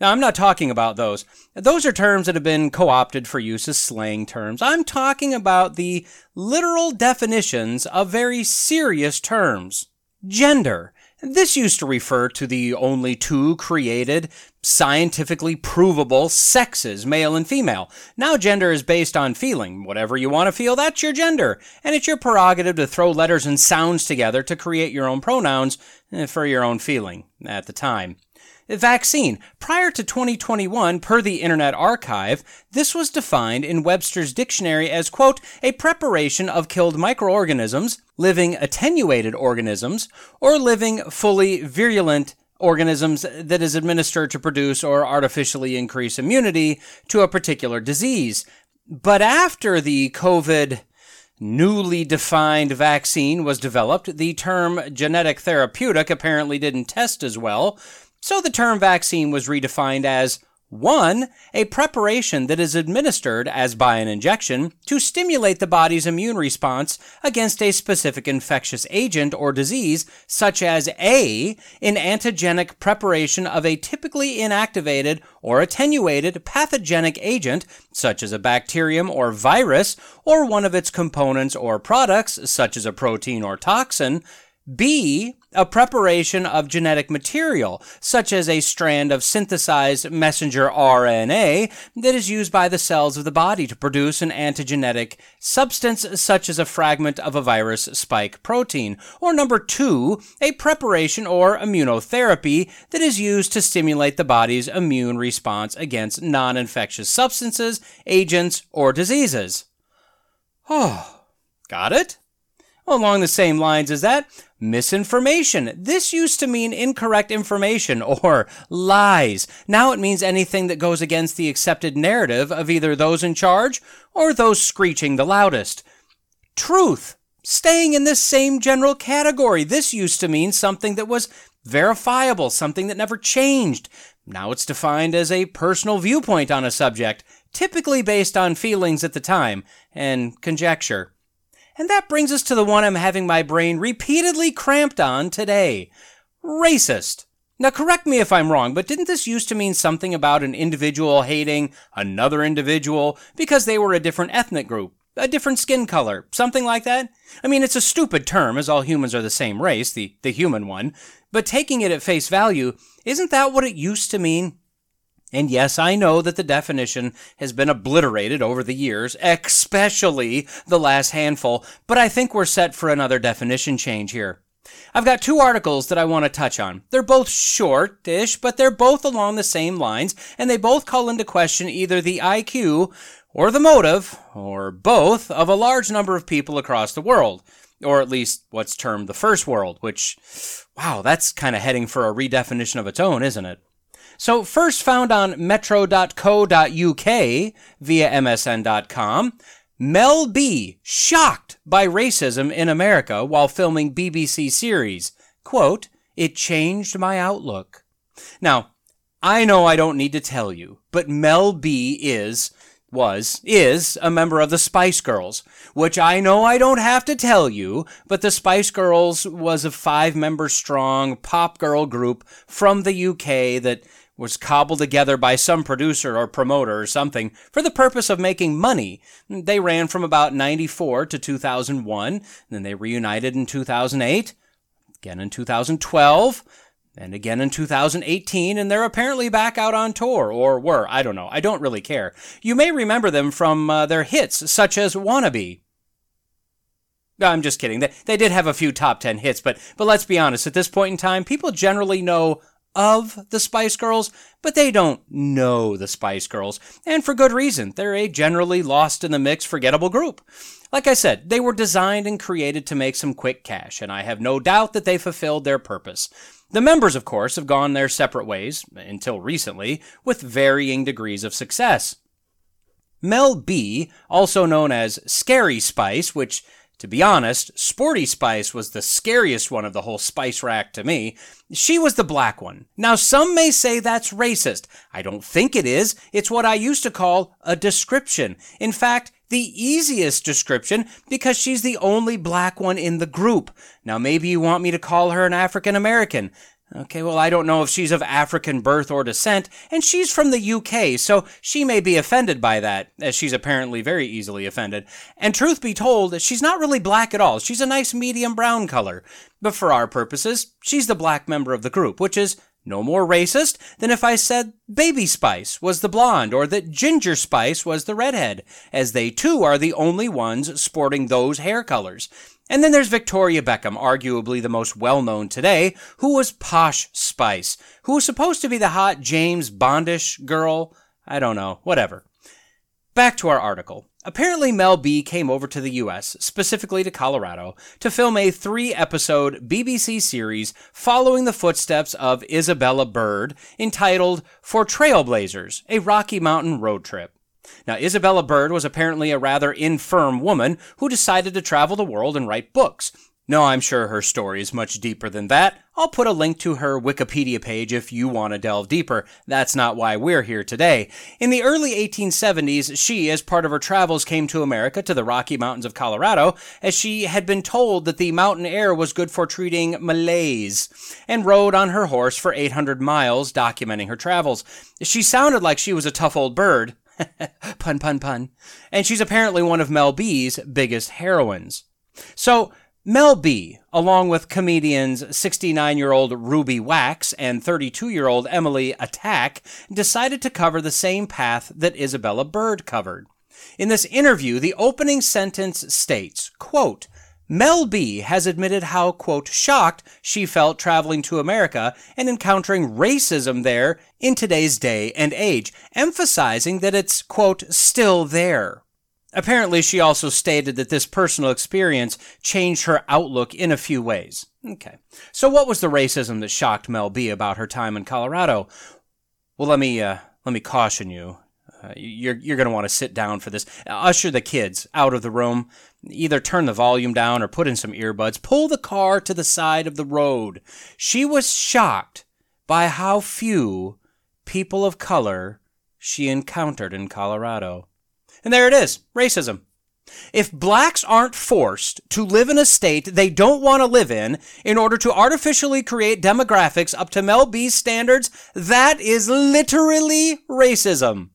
Now, I'm not talking about those. Those are terms that have been co-opted for use as slang terms. I'm talking about the literal definitions of very serious terms. Gender. This used to refer to the only two created, scientifically provable sexes, male and female. Now gender is based on feeling. Whatever you want to feel, that's your gender. And it's your prerogative to throw letters and sounds together to create your own pronouns eh, for your own feeling at the time. Vaccine. Prior to 2021, per the Internet Archive, this was defined in Webster's dictionary as, quote, a preparation of killed microorganisms, living attenuated organisms, or living fully virulent organisms that is administered to produce or artificially increase immunity to a particular disease. But after the COVID newly defined vaccine was developed, the term genetic therapeutic apparently didn't test as well, so the term vaccine was redefined as 1. A preparation that is administered as by an injection to stimulate the body's immune response against a specific infectious agent or disease, such as A. An antigenic preparation of a typically inactivated or attenuated pathogenic agent, such as a bacterium or virus, or one of its components or products, such as a protein or toxin. B a preparation of genetic material, such as a strand of synthesized messenger RNA that is used by the cells of the body to produce an antigenetic substance, such as a fragment of a virus spike protein. Or number two, a preparation or immunotherapy that is used to stimulate the body's immune response against non infectious substances, agents, or diseases. Oh, got it? Along the same lines as that, misinformation. This used to mean incorrect information or lies. Now it means anything that goes against the accepted narrative of either those in charge or those screeching the loudest. Truth. Staying in this same general category. This used to mean something that was verifiable, something that never changed. Now it's defined as a personal viewpoint on a subject, typically based on feelings at the time and conjecture. And that brings us to the one I'm having my brain repeatedly cramped on today. Racist. Now correct me if I'm wrong, but didn't this used to mean something about an individual hating another individual because they were a different ethnic group, a different skin color, something like that? I mean, it's a stupid term as all humans are the same race, the, the human one, but taking it at face value, isn't that what it used to mean? And yes, I know that the definition has been obliterated over the years, especially the last handful, but I think we're set for another definition change here. I've got two articles that I want to touch on. They're both short-ish, but they're both along the same lines, and they both call into question either the IQ or the motive, or both, of a large number of people across the world, or at least what's termed the first world, which, wow, that's kind of heading for a redefinition of its own, isn't it? So, first found on metro.co.uk via msn.com, Mel B shocked by racism in America while filming BBC series. Quote, it changed my outlook. Now, I know I don't need to tell you, but Mel B is, was, is a member of the Spice Girls, which I know I don't have to tell you, but the Spice Girls was a five member strong pop girl group from the UK that was cobbled together by some producer or promoter or something for the purpose of making money. They ran from about 94 to 2001, then they reunited in 2008, again in 2012, and again in 2018, and they're apparently back out on tour, or were, I don't know, I don't really care. You may remember them from uh, their hits, such as Wannabe. No, I'm just kidding. They, they did have a few top 10 hits, but, but let's be honest, at this point in time, people generally know of the Spice Girls, but they don't know the Spice Girls, and for good reason. They're a generally lost in the mix, forgettable group. Like I said, they were designed and created to make some quick cash, and I have no doubt that they fulfilled their purpose. The members, of course, have gone their separate ways, until recently, with varying degrees of success. Mel B, also known as Scary Spice, which to be honest, Sporty Spice was the scariest one of the whole spice rack to me. She was the black one. Now, some may say that's racist. I don't think it is. It's what I used to call a description. In fact, the easiest description because she's the only black one in the group. Now, maybe you want me to call her an African American. Okay, well, I don't know if she's of African birth or descent, and she's from the UK, so she may be offended by that, as she's apparently very easily offended. And truth be told, she's not really black at all. She's a nice medium brown color. But for our purposes, she's the black member of the group, which is no more racist than if I said Baby Spice was the blonde or that Ginger Spice was the redhead, as they too are the only ones sporting those hair colors. And then there's Victoria Beckham, arguably the most well known today, who was Posh Spice, who was supposed to be the hot James Bondish girl. I don't know, whatever. Back to our article. Apparently, Mel B came over to the US, specifically to Colorado, to film a three episode BBC series following the footsteps of Isabella Bird entitled For Trailblazers, a Rocky Mountain Road Trip. Now, Isabella Bird was apparently a rather infirm woman who decided to travel the world and write books. No, I'm sure her story is much deeper than that. I'll put a link to her Wikipedia page if you want to delve deeper. That's not why we're here today. In the early 1870s, she, as part of her travels, came to America to the Rocky Mountains of Colorado, as she had been told that the mountain air was good for treating malaise, and rode on her horse for 800 miles, documenting her travels. She sounded like she was a tough old bird. pun, pun, pun. And she's apparently one of Mel B's biggest heroines. So, Mel B, along with comedians 69 year old Ruby Wax and 32 year old Emily Atack, decided to cover the same path that Isabella Bird covered. In this interview, the opening sentence states, quote, Mel B has admitted how, quote, shocked she felt traveling to America and encountering racism there in today's day and age, emphasizing that it's, quote, still there. Apparently, she also stated that this personal experience changed her outlook in a few ways. Okay. So what was the racism that shocked Mel B about her time in Colorado? Well, let me, uh, let me caution you. Uh, you're you're going to want to sit down for this. Usher the kids out of the room. Either turn the volume down or put in some earbuds. Pull the car to the side of the road. She was shocked by how few people of color she encountered in Colorado. And there it is racism. If blacks aren't forced to live in a state they don't want to live in in order to artificially create demographics up to Mel B's standards, that is literally racism.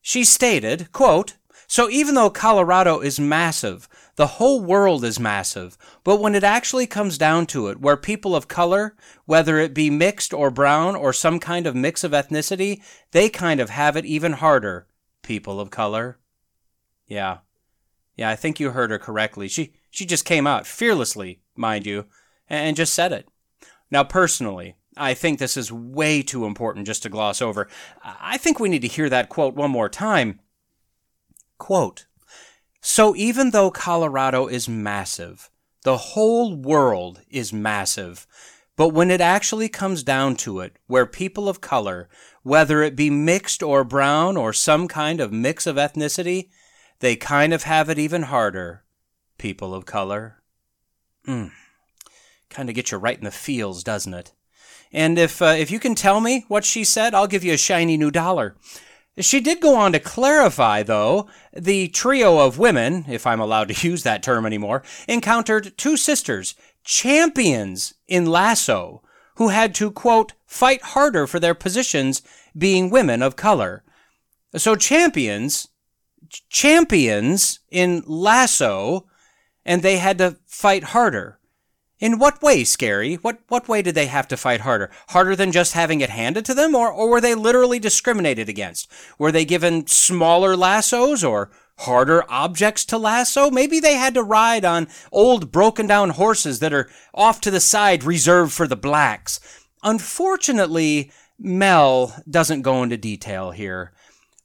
She stated, quote, so even though Colorado is massive, the whole world is massive, but when it actually comes down to it, where people of color, whether it be mixed or brown or some kind of mix of ethnicity, they kind of have it even harder. People of color. Yeah. Yeah, I think you heard her correctly. She she just came out fearlessly, mind you, and just said it. Now personally, I think this is way too important just to gloss over. I think we need to hear that quote one more time. Quote, so even though Colorado is massive, the whole world is massive, but when it actually comes down to it, where people of color, whether it be mixed or brown or some kind of mix of ethnicity, they kind of have it even harder. People of color. Mm. Kind of get you right in the feels, doesn't it? And if uh, if you can tell me what she said, I'll give you a shiny new dollar. She did go on to clarify, though, the trio of women, if I'm allowed to use that term anymore, encountered two sisters, champions in lasso, who had to, quote, fight harder for their positions being women of color. So champions, champions in lasso, and they had to fight harder. In what way, Scary? What what way did they have to fight harder? Harder than just having it handed to them, or, or were they literally discriminated against? Were they given smaller lassos or harder objects to lasso? Maybe they had to ride on old broken down horses that are off to the side reserved for the blacks. Unfortunately, Mel doesn't go into detail here.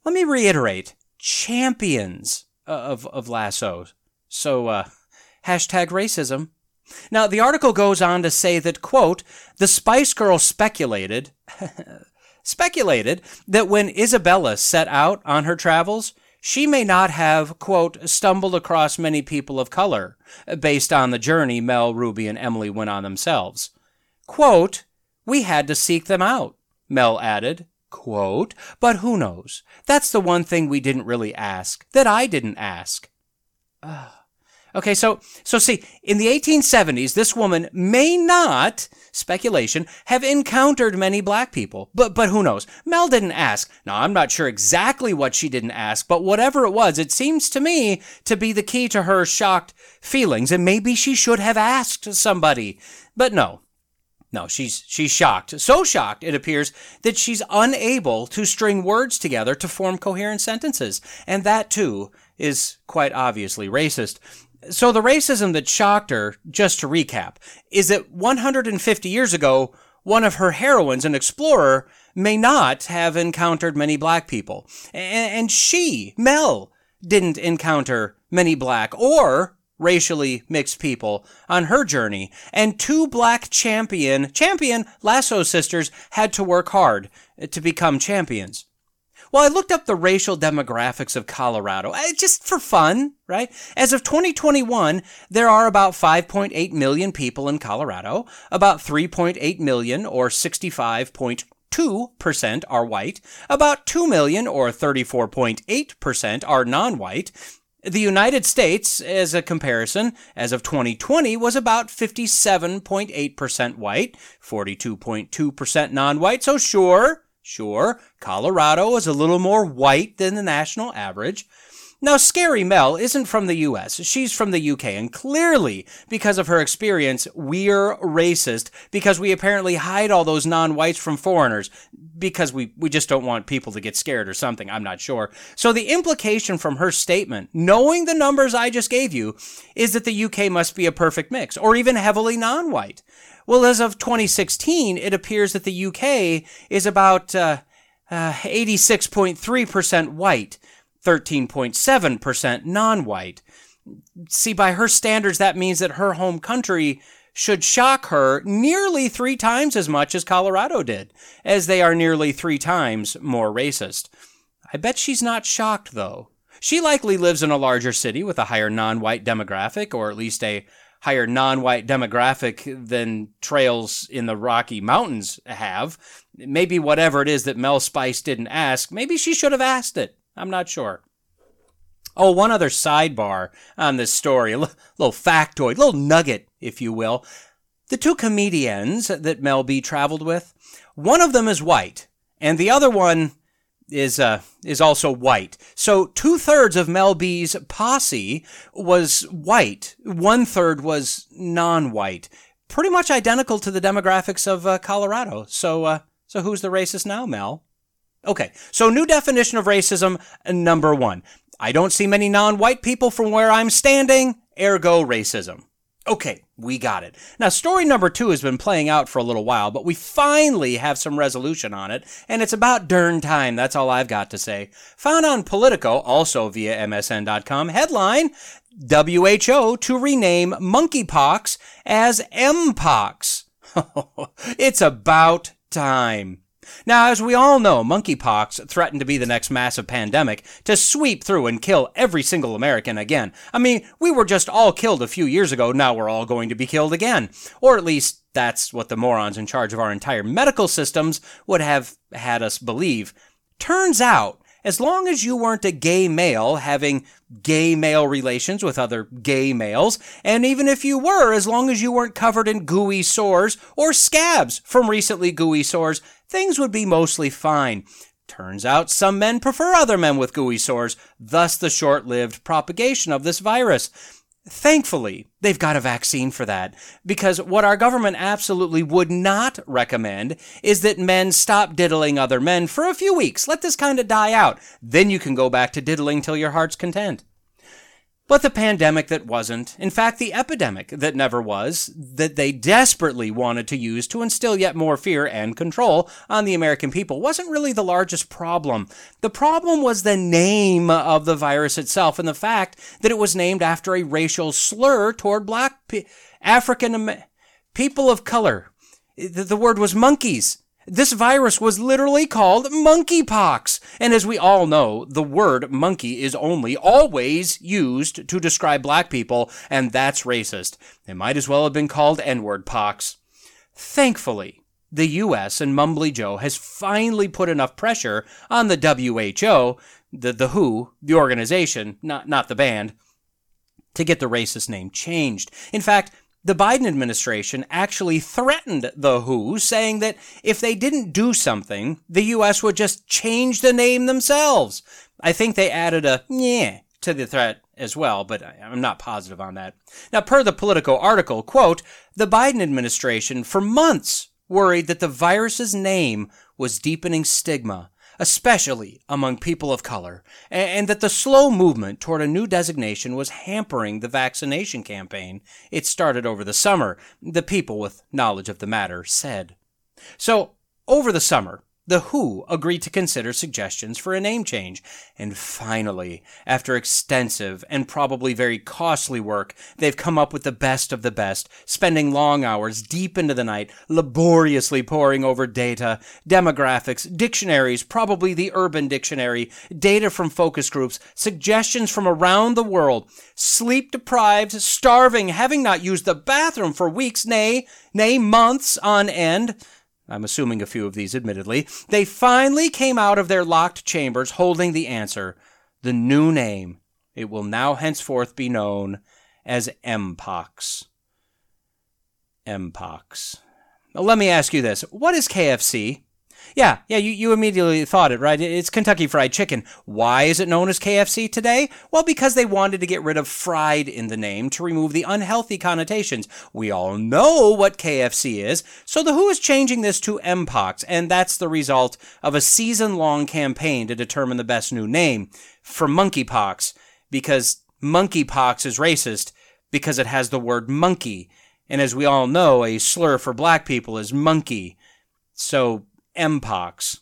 Let me reiterate champions of, of lassos. So, uh, hashtag racism. Now, the article goes on to say that, quote, the Spice Girl speculated, speculated that when Isabella set out on her travels, she may not have, quote, stumbled across many people of color, based on the journey Mel, Ruby, and Emily went on themselves. Quote, we had to seek them out, Mel added. Quote, but who knows? That's the one thing we didn't really ask, that I didn't ask. Uh. Okay, so so see, in the 1870s, this woman may not, speculation, have encountered many black people. But but who knows? Mel didn't ask. Now, I'm not sure exactly what she didn't ask, but whatever it was, it seems to me to be the key to her shocked feelings, and maybe she should have asked somebody. But no. No, she's she's shocked. So shocked, it appears, that she's unable to string words together to form coherent sentences. And that too is quite obviously racist. So the racism that shocked her, just to recap, is that 150 years ago, one of her heroines, an explorer, may not have encountered many black people. And she, Mel, didn't encounter many black or racially mixed people on her journey. And two black champion, champion lasso sisters had to work hard to become champions. Well, I looked up the racial demographics of Colorado, eh, just for fun, right? As of 2021, there are about 5.8 million people in Colorado. About 3.8 million, or 65.2%, are white. About 2 million, or 34.8%, are non-white. The United States, as a comparison, as of 2020, was about 57.8% white, 42.2% non-white. So sure, Sure, Colorado is a little more white than the national average. Now, Scary Mel isn't from the US. She's from the UK, and clearly, because of her experience, we're racist because we apparently hide all those non whites from foreigners because we, we just don't want people to get scared or something. I'm not sure. So, the implication from her statement, knowing the numbers I just gave you, is that the UK must be a perfect mix or even heavily non white. Well, as of 2016, it appears that the UK is about uh, uh, 86.3% white, 13.7% non white. See, by her standards, that means that her home country should shock her nearly three times as much as Colorado did, as they are nearly three times more racist. I bet she's not shocked, though. She likely lives in a larger city with a higher non white demographic, or at least a higher non-white demographic than trails in the Rocky Mountains have. Maybe whatever it is that Mel Spice didn't ask, maybe she should have asked it. I'm not sure. Oh, one other sidebar on this story, a little factoid, a little nugget, if you will. The two comedians that Mel B traveled with, one of them is white, and the other one is uh, is also white. So two thirds of Mel B's posse was white. One third was non-white. Pretty much identical to the demographics of uh, Colorado. So uh, so who's the racist now, Mel? Okay, so new definition of racism number one. I don't see many non-white people from where I'm standing. Ergo racism. Okay, we got it. Now, story number two has been playing out for a little while, but we finally have some resolution on it, and it's about darn time. That's all I've got to say. Found on Politico, also via MSN.com, headline WHO to rename monkeypox as Mpox. it's about time. Now, as we all know, monkeypox threatened to be the next massive pandemic to sweep through and kill every single American again. I mean, we were just all killed a few years ago, now we're all going to be killed again. Or at least that's what the morons in charge of our entire medical systems would have had us believe. Turns out, as long as you weren't a gay male having gay male relations with other gay males, and even if you were, as long as you weren't covered in gooey sores or scabs from recently gooey sores, things would be mostly fine. Turns out some men prefer other men with gooey sores, thus the short lived propagation of this virus. Thankfully, they've got a vaccine for that. Because what our government absolutely would not recommend is that men stop diddling other men for a few weeks. Let this kind of die out. Then you can go back to diddling till your heart's content. But the pandemic that wasn't, in fact, the epidemic that never was, that they desperately wanted to use to instill yet more fear and control on the American people, wasn't really the largest problem. The problem was the name of the virus itself and the fact that it was named after a racial slur toward black pe- African people of color. The word was monkeys. This virus was literally called monkeypox. And as we all know, the word monkey is only always used to describe black people, and that's racist. It might as well have been called N-word pox. Thankfully, the US and Mumbly Joe has finally put enough pressure on the WHO, the, the WHO, the organization, not, not the band, to get the racist name changed. In fact, the Biden administration actually threatened the WHO, saying that if they didn't do something, the U.S. would just change the name themselves. I think they added a yeah to the threat as well, but I'm not positive on that. Now, per the Politico article, quote, the Biden administration for months worried that the virus's name was deepening stigma especially among people of color, and that the slow movement toward a new designation was hampering the vaccination campaign it started over the summer, the people with knowledge of the matter said. So, over the summer, the WHO agreed to consider suggestions for a name change. And finally, after extensive and probably very costly work, they've come up with the best of the best, spending long hours deep into the night, laboriously poring over data, demographics, dictionaries, probably the Urban Dictionary, data from focus groups, suggestions from around the world, sleep deprived, starving, having not used the bathroom for weeks, nay, nay, months on end. I'm assuming a few of these, admittedly, they finally came out of their locked chambers holding the answer the new name. It will now henceforth be known as Mpox. Mpox. Now, let me ask you this what is KFC? Yeah, yeah, you, you immediately thought it, right? It's Kentucky Fried Chicken. Why is it known as KFC today? Well, because they wanted to get rid of fried in the name to remove the unhealthy connotations. We all know what KFC is, so the WHO is changing this to Mpox, and that's the result of a season long campaign to determine the best new name for monkeypox, because monkeypox is racist because it has the word monkey. And as we all know, a slur for black people is monkey. So Mpox.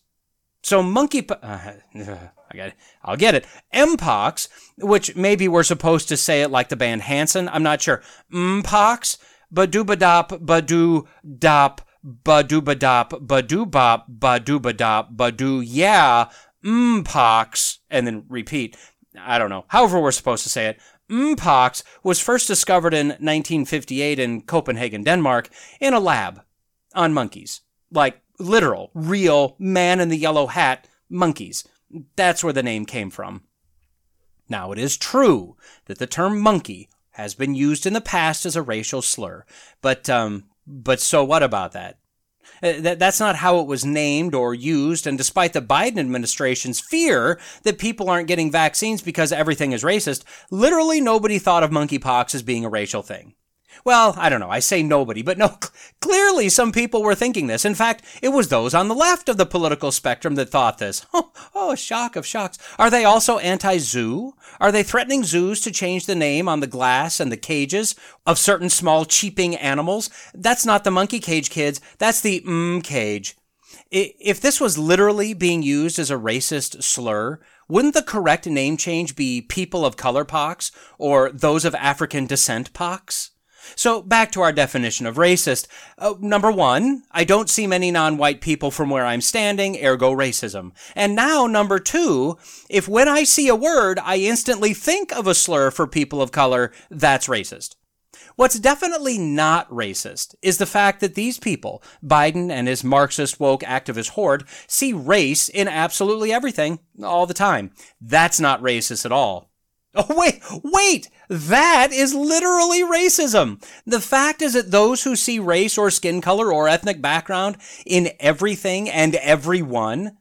So monkey, uh, I got it. I'll get it. Mpox, which maybe we're supposed to say it like the band Hanson. I'm not sure. Mpox, badoobadop, badoo dop, badoobadop, badoobop, badoobadop, badoo yeah, mpox, and then repeat. I don't know. However, we're supposed to say it. Mpox was first discovered in 1958 in Copenhagen, Denmark, in a lab on monkeys. Like literal, real man in the yellow hat monkeys. That's where the name came from. Now, it is true that the term monkey has been used in the past as a racial slur, but um, but so what about that? Uh, that, that's not how it was named or used, and despite the Biden administration's fear that people aren't getting vaccines because everything is racist, literally nobody thought of monkeypox as being a racial thing. Well, I don't know. I say nobody, but no, clearly some people were thinking this. In fact, it was those on the left of the political spectrum that thought this. Oh, oh shock of shocks. Are they also anti-zoo? Are they threatening zoos to change the name on the glass and the cages of certain small cheeping animals? That's not the monkey cage, kids. That's the mm cage. If this was literally being used as a racist slur, wouldn't the correct name change be people of color pox or those of African descent pox? So back to our definition of racist. Uh, number one, I don't see many non-white people from where I'm standing, ergo racism. And now number two, if when I see a word, I instantly think of a slur for people of color, that's racist. What's definitely not racist is the fact that these people, Biden and his Marxist woke activist horde, see race in absolutely everything all the time. That's not racist at all. Oh, wait, wait! That is literally racism. The fact is that those who see race or skin color or ethnic background in everything and everyone,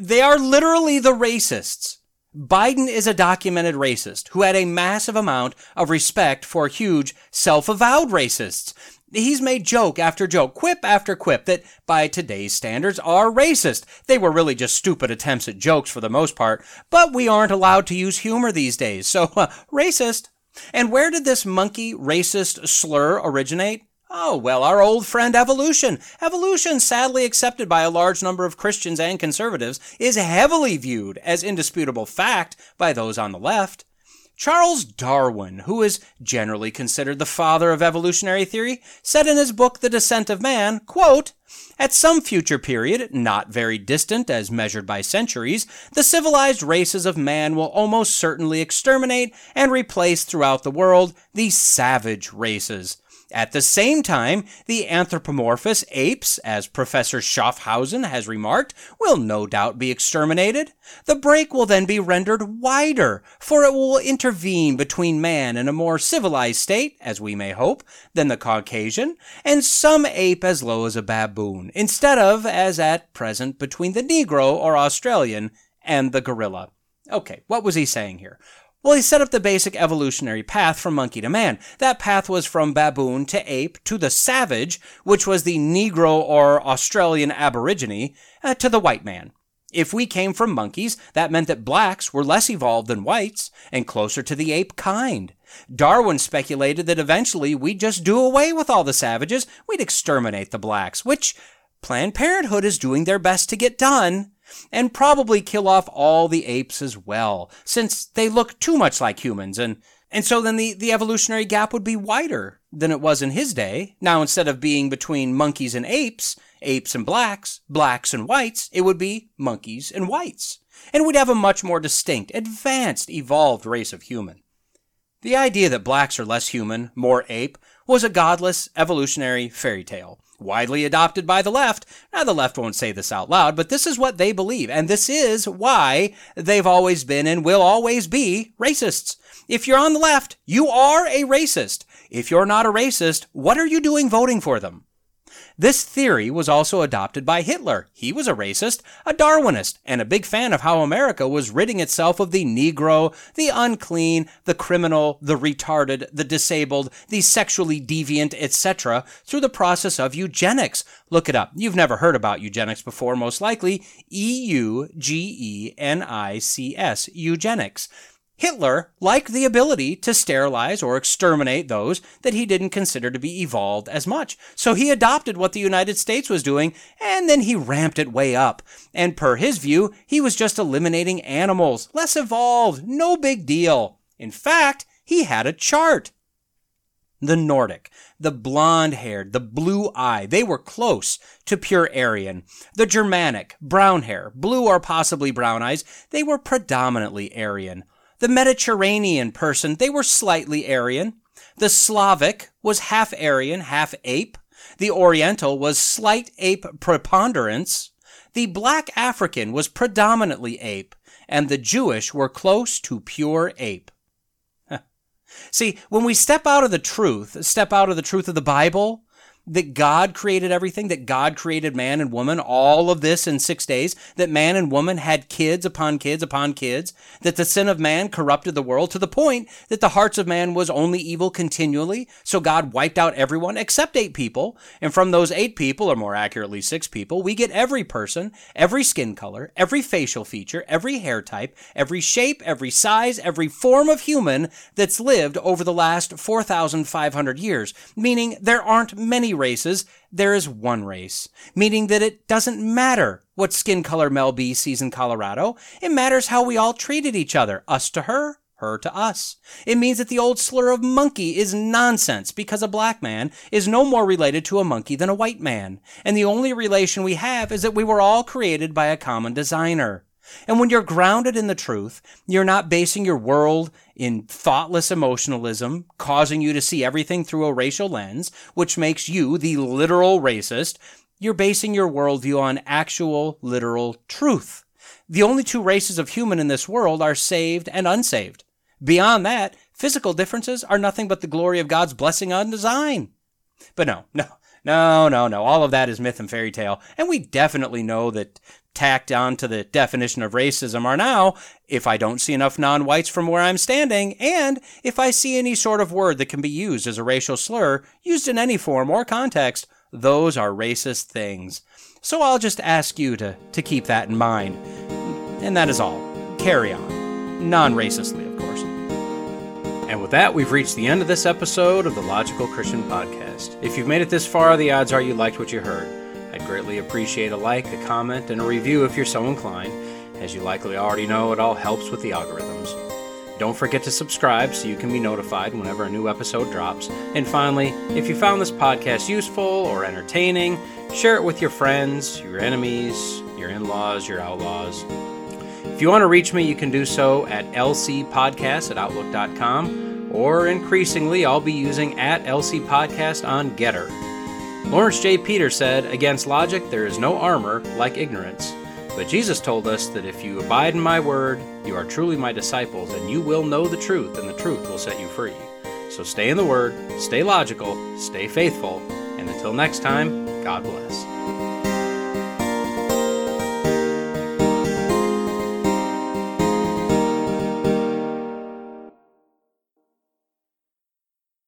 they are literally the racists. Biden is a documented racist who had a massive amount of respect for huge self-avowed racists. He's made joke after joke, quip after quip that by today's standards are racist. They were really just stupid attempts at jokes for the most part, but we aren't allowed to use humor these days, so uh, racist. And where did this monkey racist slur originate? Oh, well, our old friend evolution. Evolution, sadly accepted by a large number of Christians and conservatives, is heavily viewed as indisputable fact by those on the left. Charles Darwin, who is generally considered the father of evolutionary theory, said in his book The Descent of Man, quote, At some future period, not very distant as measured by centuries, the civilized races of man will almost certainly exterminate and replace throughout the world the savage races. At the same time, the anthropomorphous apes, as Professor Schaaffhausen has remarked, will no doubt be exterminated. The break will then be rendered wider, for it will intervene between man and a more civilized state, as we may hope, than the Caucasian, and some ape as low as a baboon, instead of, as at present, between the Negro or Australian and the gorilla. Okay, what was he saying here? Well, he set up the basic evolutionary path from monkey to man. That path was from baboon to ape to the savage, which was the Negro or Australian Aborigine, uh, to the white man. If we came from monkeys, that meant that blacks were less evolved than whites and closer to the ape kind. Darwin speculated that eventually we'd just do away with all the savages, we'd exterminate the blacks, which Planned Parenthood is doing their best to get done and probably kill off all the apes as well, since they look too much like humans, and and so then the, the evolutionary gap would be wider than it was in his day. Now, instead of being between monkeys and apes, apes and blacks, blacks and whites, it would be monkeys and whites. And we'd have a much more distinct, advanced, evolved race of human. The idea that blacks are less human, more ape, was a godless evolutionary fairy tale widely adopted by the left. Now, the left won't say this out loud, but this is what they believe, and this is why they've always been and will always be racists. If you're on the left, you are a racist. If you're not a racist, what are you doing voting for them? This theory was also adopted by Hitler. He was a racist, a Darwinist, and a big fan of how America was ridding itself of the Negro, the unclean, the criminal, the retarded, the disabled, the sexually deviant, etc., through the process of eugenics. Look it up. You've never heard about eugenics before, most likely. E U G E N I C S, eugenics. Hitler liked the ability to sterilize or exterminate those that he didn't consider to be evolved as much. So he adopted what the United States was doing and then he ramped it way up. And per his view, he was just eliminating animals, less evolved, no big deal. In fact, he had a chart. The Nordic, the blonde haired, the blue eye, they were close to pure Aryan. The Germanic, brown hair, blue or possibly brown eyes, they were predominantly Aryan. The Mediterranean person, they were slightly Aryan. The Slavic was half Aryan, half ape. The Oriental was slight ape preponderance. The black African was predominantly ape, and the Jewish were close to pure ape. See, when we step out of the truth, step out of the truth of the Bible, that God created everything, that God created man and woman, all of this in six days, that man and woman had kids upon kids upon kids, that the sin of man corrupted the world to the point that the hearts of man was only evil continually. So God wiped out everyone except eight people. And from those eight people, or more accurately, six people, we get every person, every skin color, every facial feature, every hair type, every shape, every size, every form of human that's lived over the last 4,500 years, meaning there aren't many races, there is one race, meaning that it doesn't matter what skin color Mel B sees in Colorado. It matters how we all treated each other, us to her, her to us. It means that the old slur of monkey is nonsense because a black man is no more related to a monkey than a white man. And the only relation we have is that we were all created by a common designer. And when you're grounded in the truth, you're not basing your world in thoughtless emotionalism, causing you to see everything through a racial lens, which makes you the literal racist. You're basing your worldview on actual literal truth. The only two races of human in this world are saved and unsaved. Beyond that, physical differences are nothing but the glory of God's blessing on design. But no, no, no, no, no. All of that is myth and fairy tale. And we definitely know that tacked on to the definition of racism are now if I don't see enough non whites from where I'm standing, and if I see any sort of word that can be used as a racial slur, used in any form or context, those are racist things. So I'll just ask you to, to keep that in mind. And that is all. Carry on. Non racistly, of course. And with that, we've reached the end of this episode of the Logical Christian Podcast. If you've made it this far, the odds are you liked what you heard. Greatly appreciate a like, a comment, and a review if you're so inclined. As you likely already know, it all helps with the algorithms. Don't forget to subscribe so you can be notified whenever a new episode drops. And finally, if you found this podcast useful or entertaining, share it with your friends, your enemies, your in laws, your outlaws. If you want to reach me, you can do so at lcpodcast at outlook.com, or increasingly, I'll be using at lcpodcast on Gettr. Lawrence J. Peter said, Against logic there is no armor like ignorance. But Jesus told us that if you abide in my word, you are truly my disciples, and you will know the truth, and the truth will set you free. So stay in the word, stay logical, stay faithful, and until next time, God bless.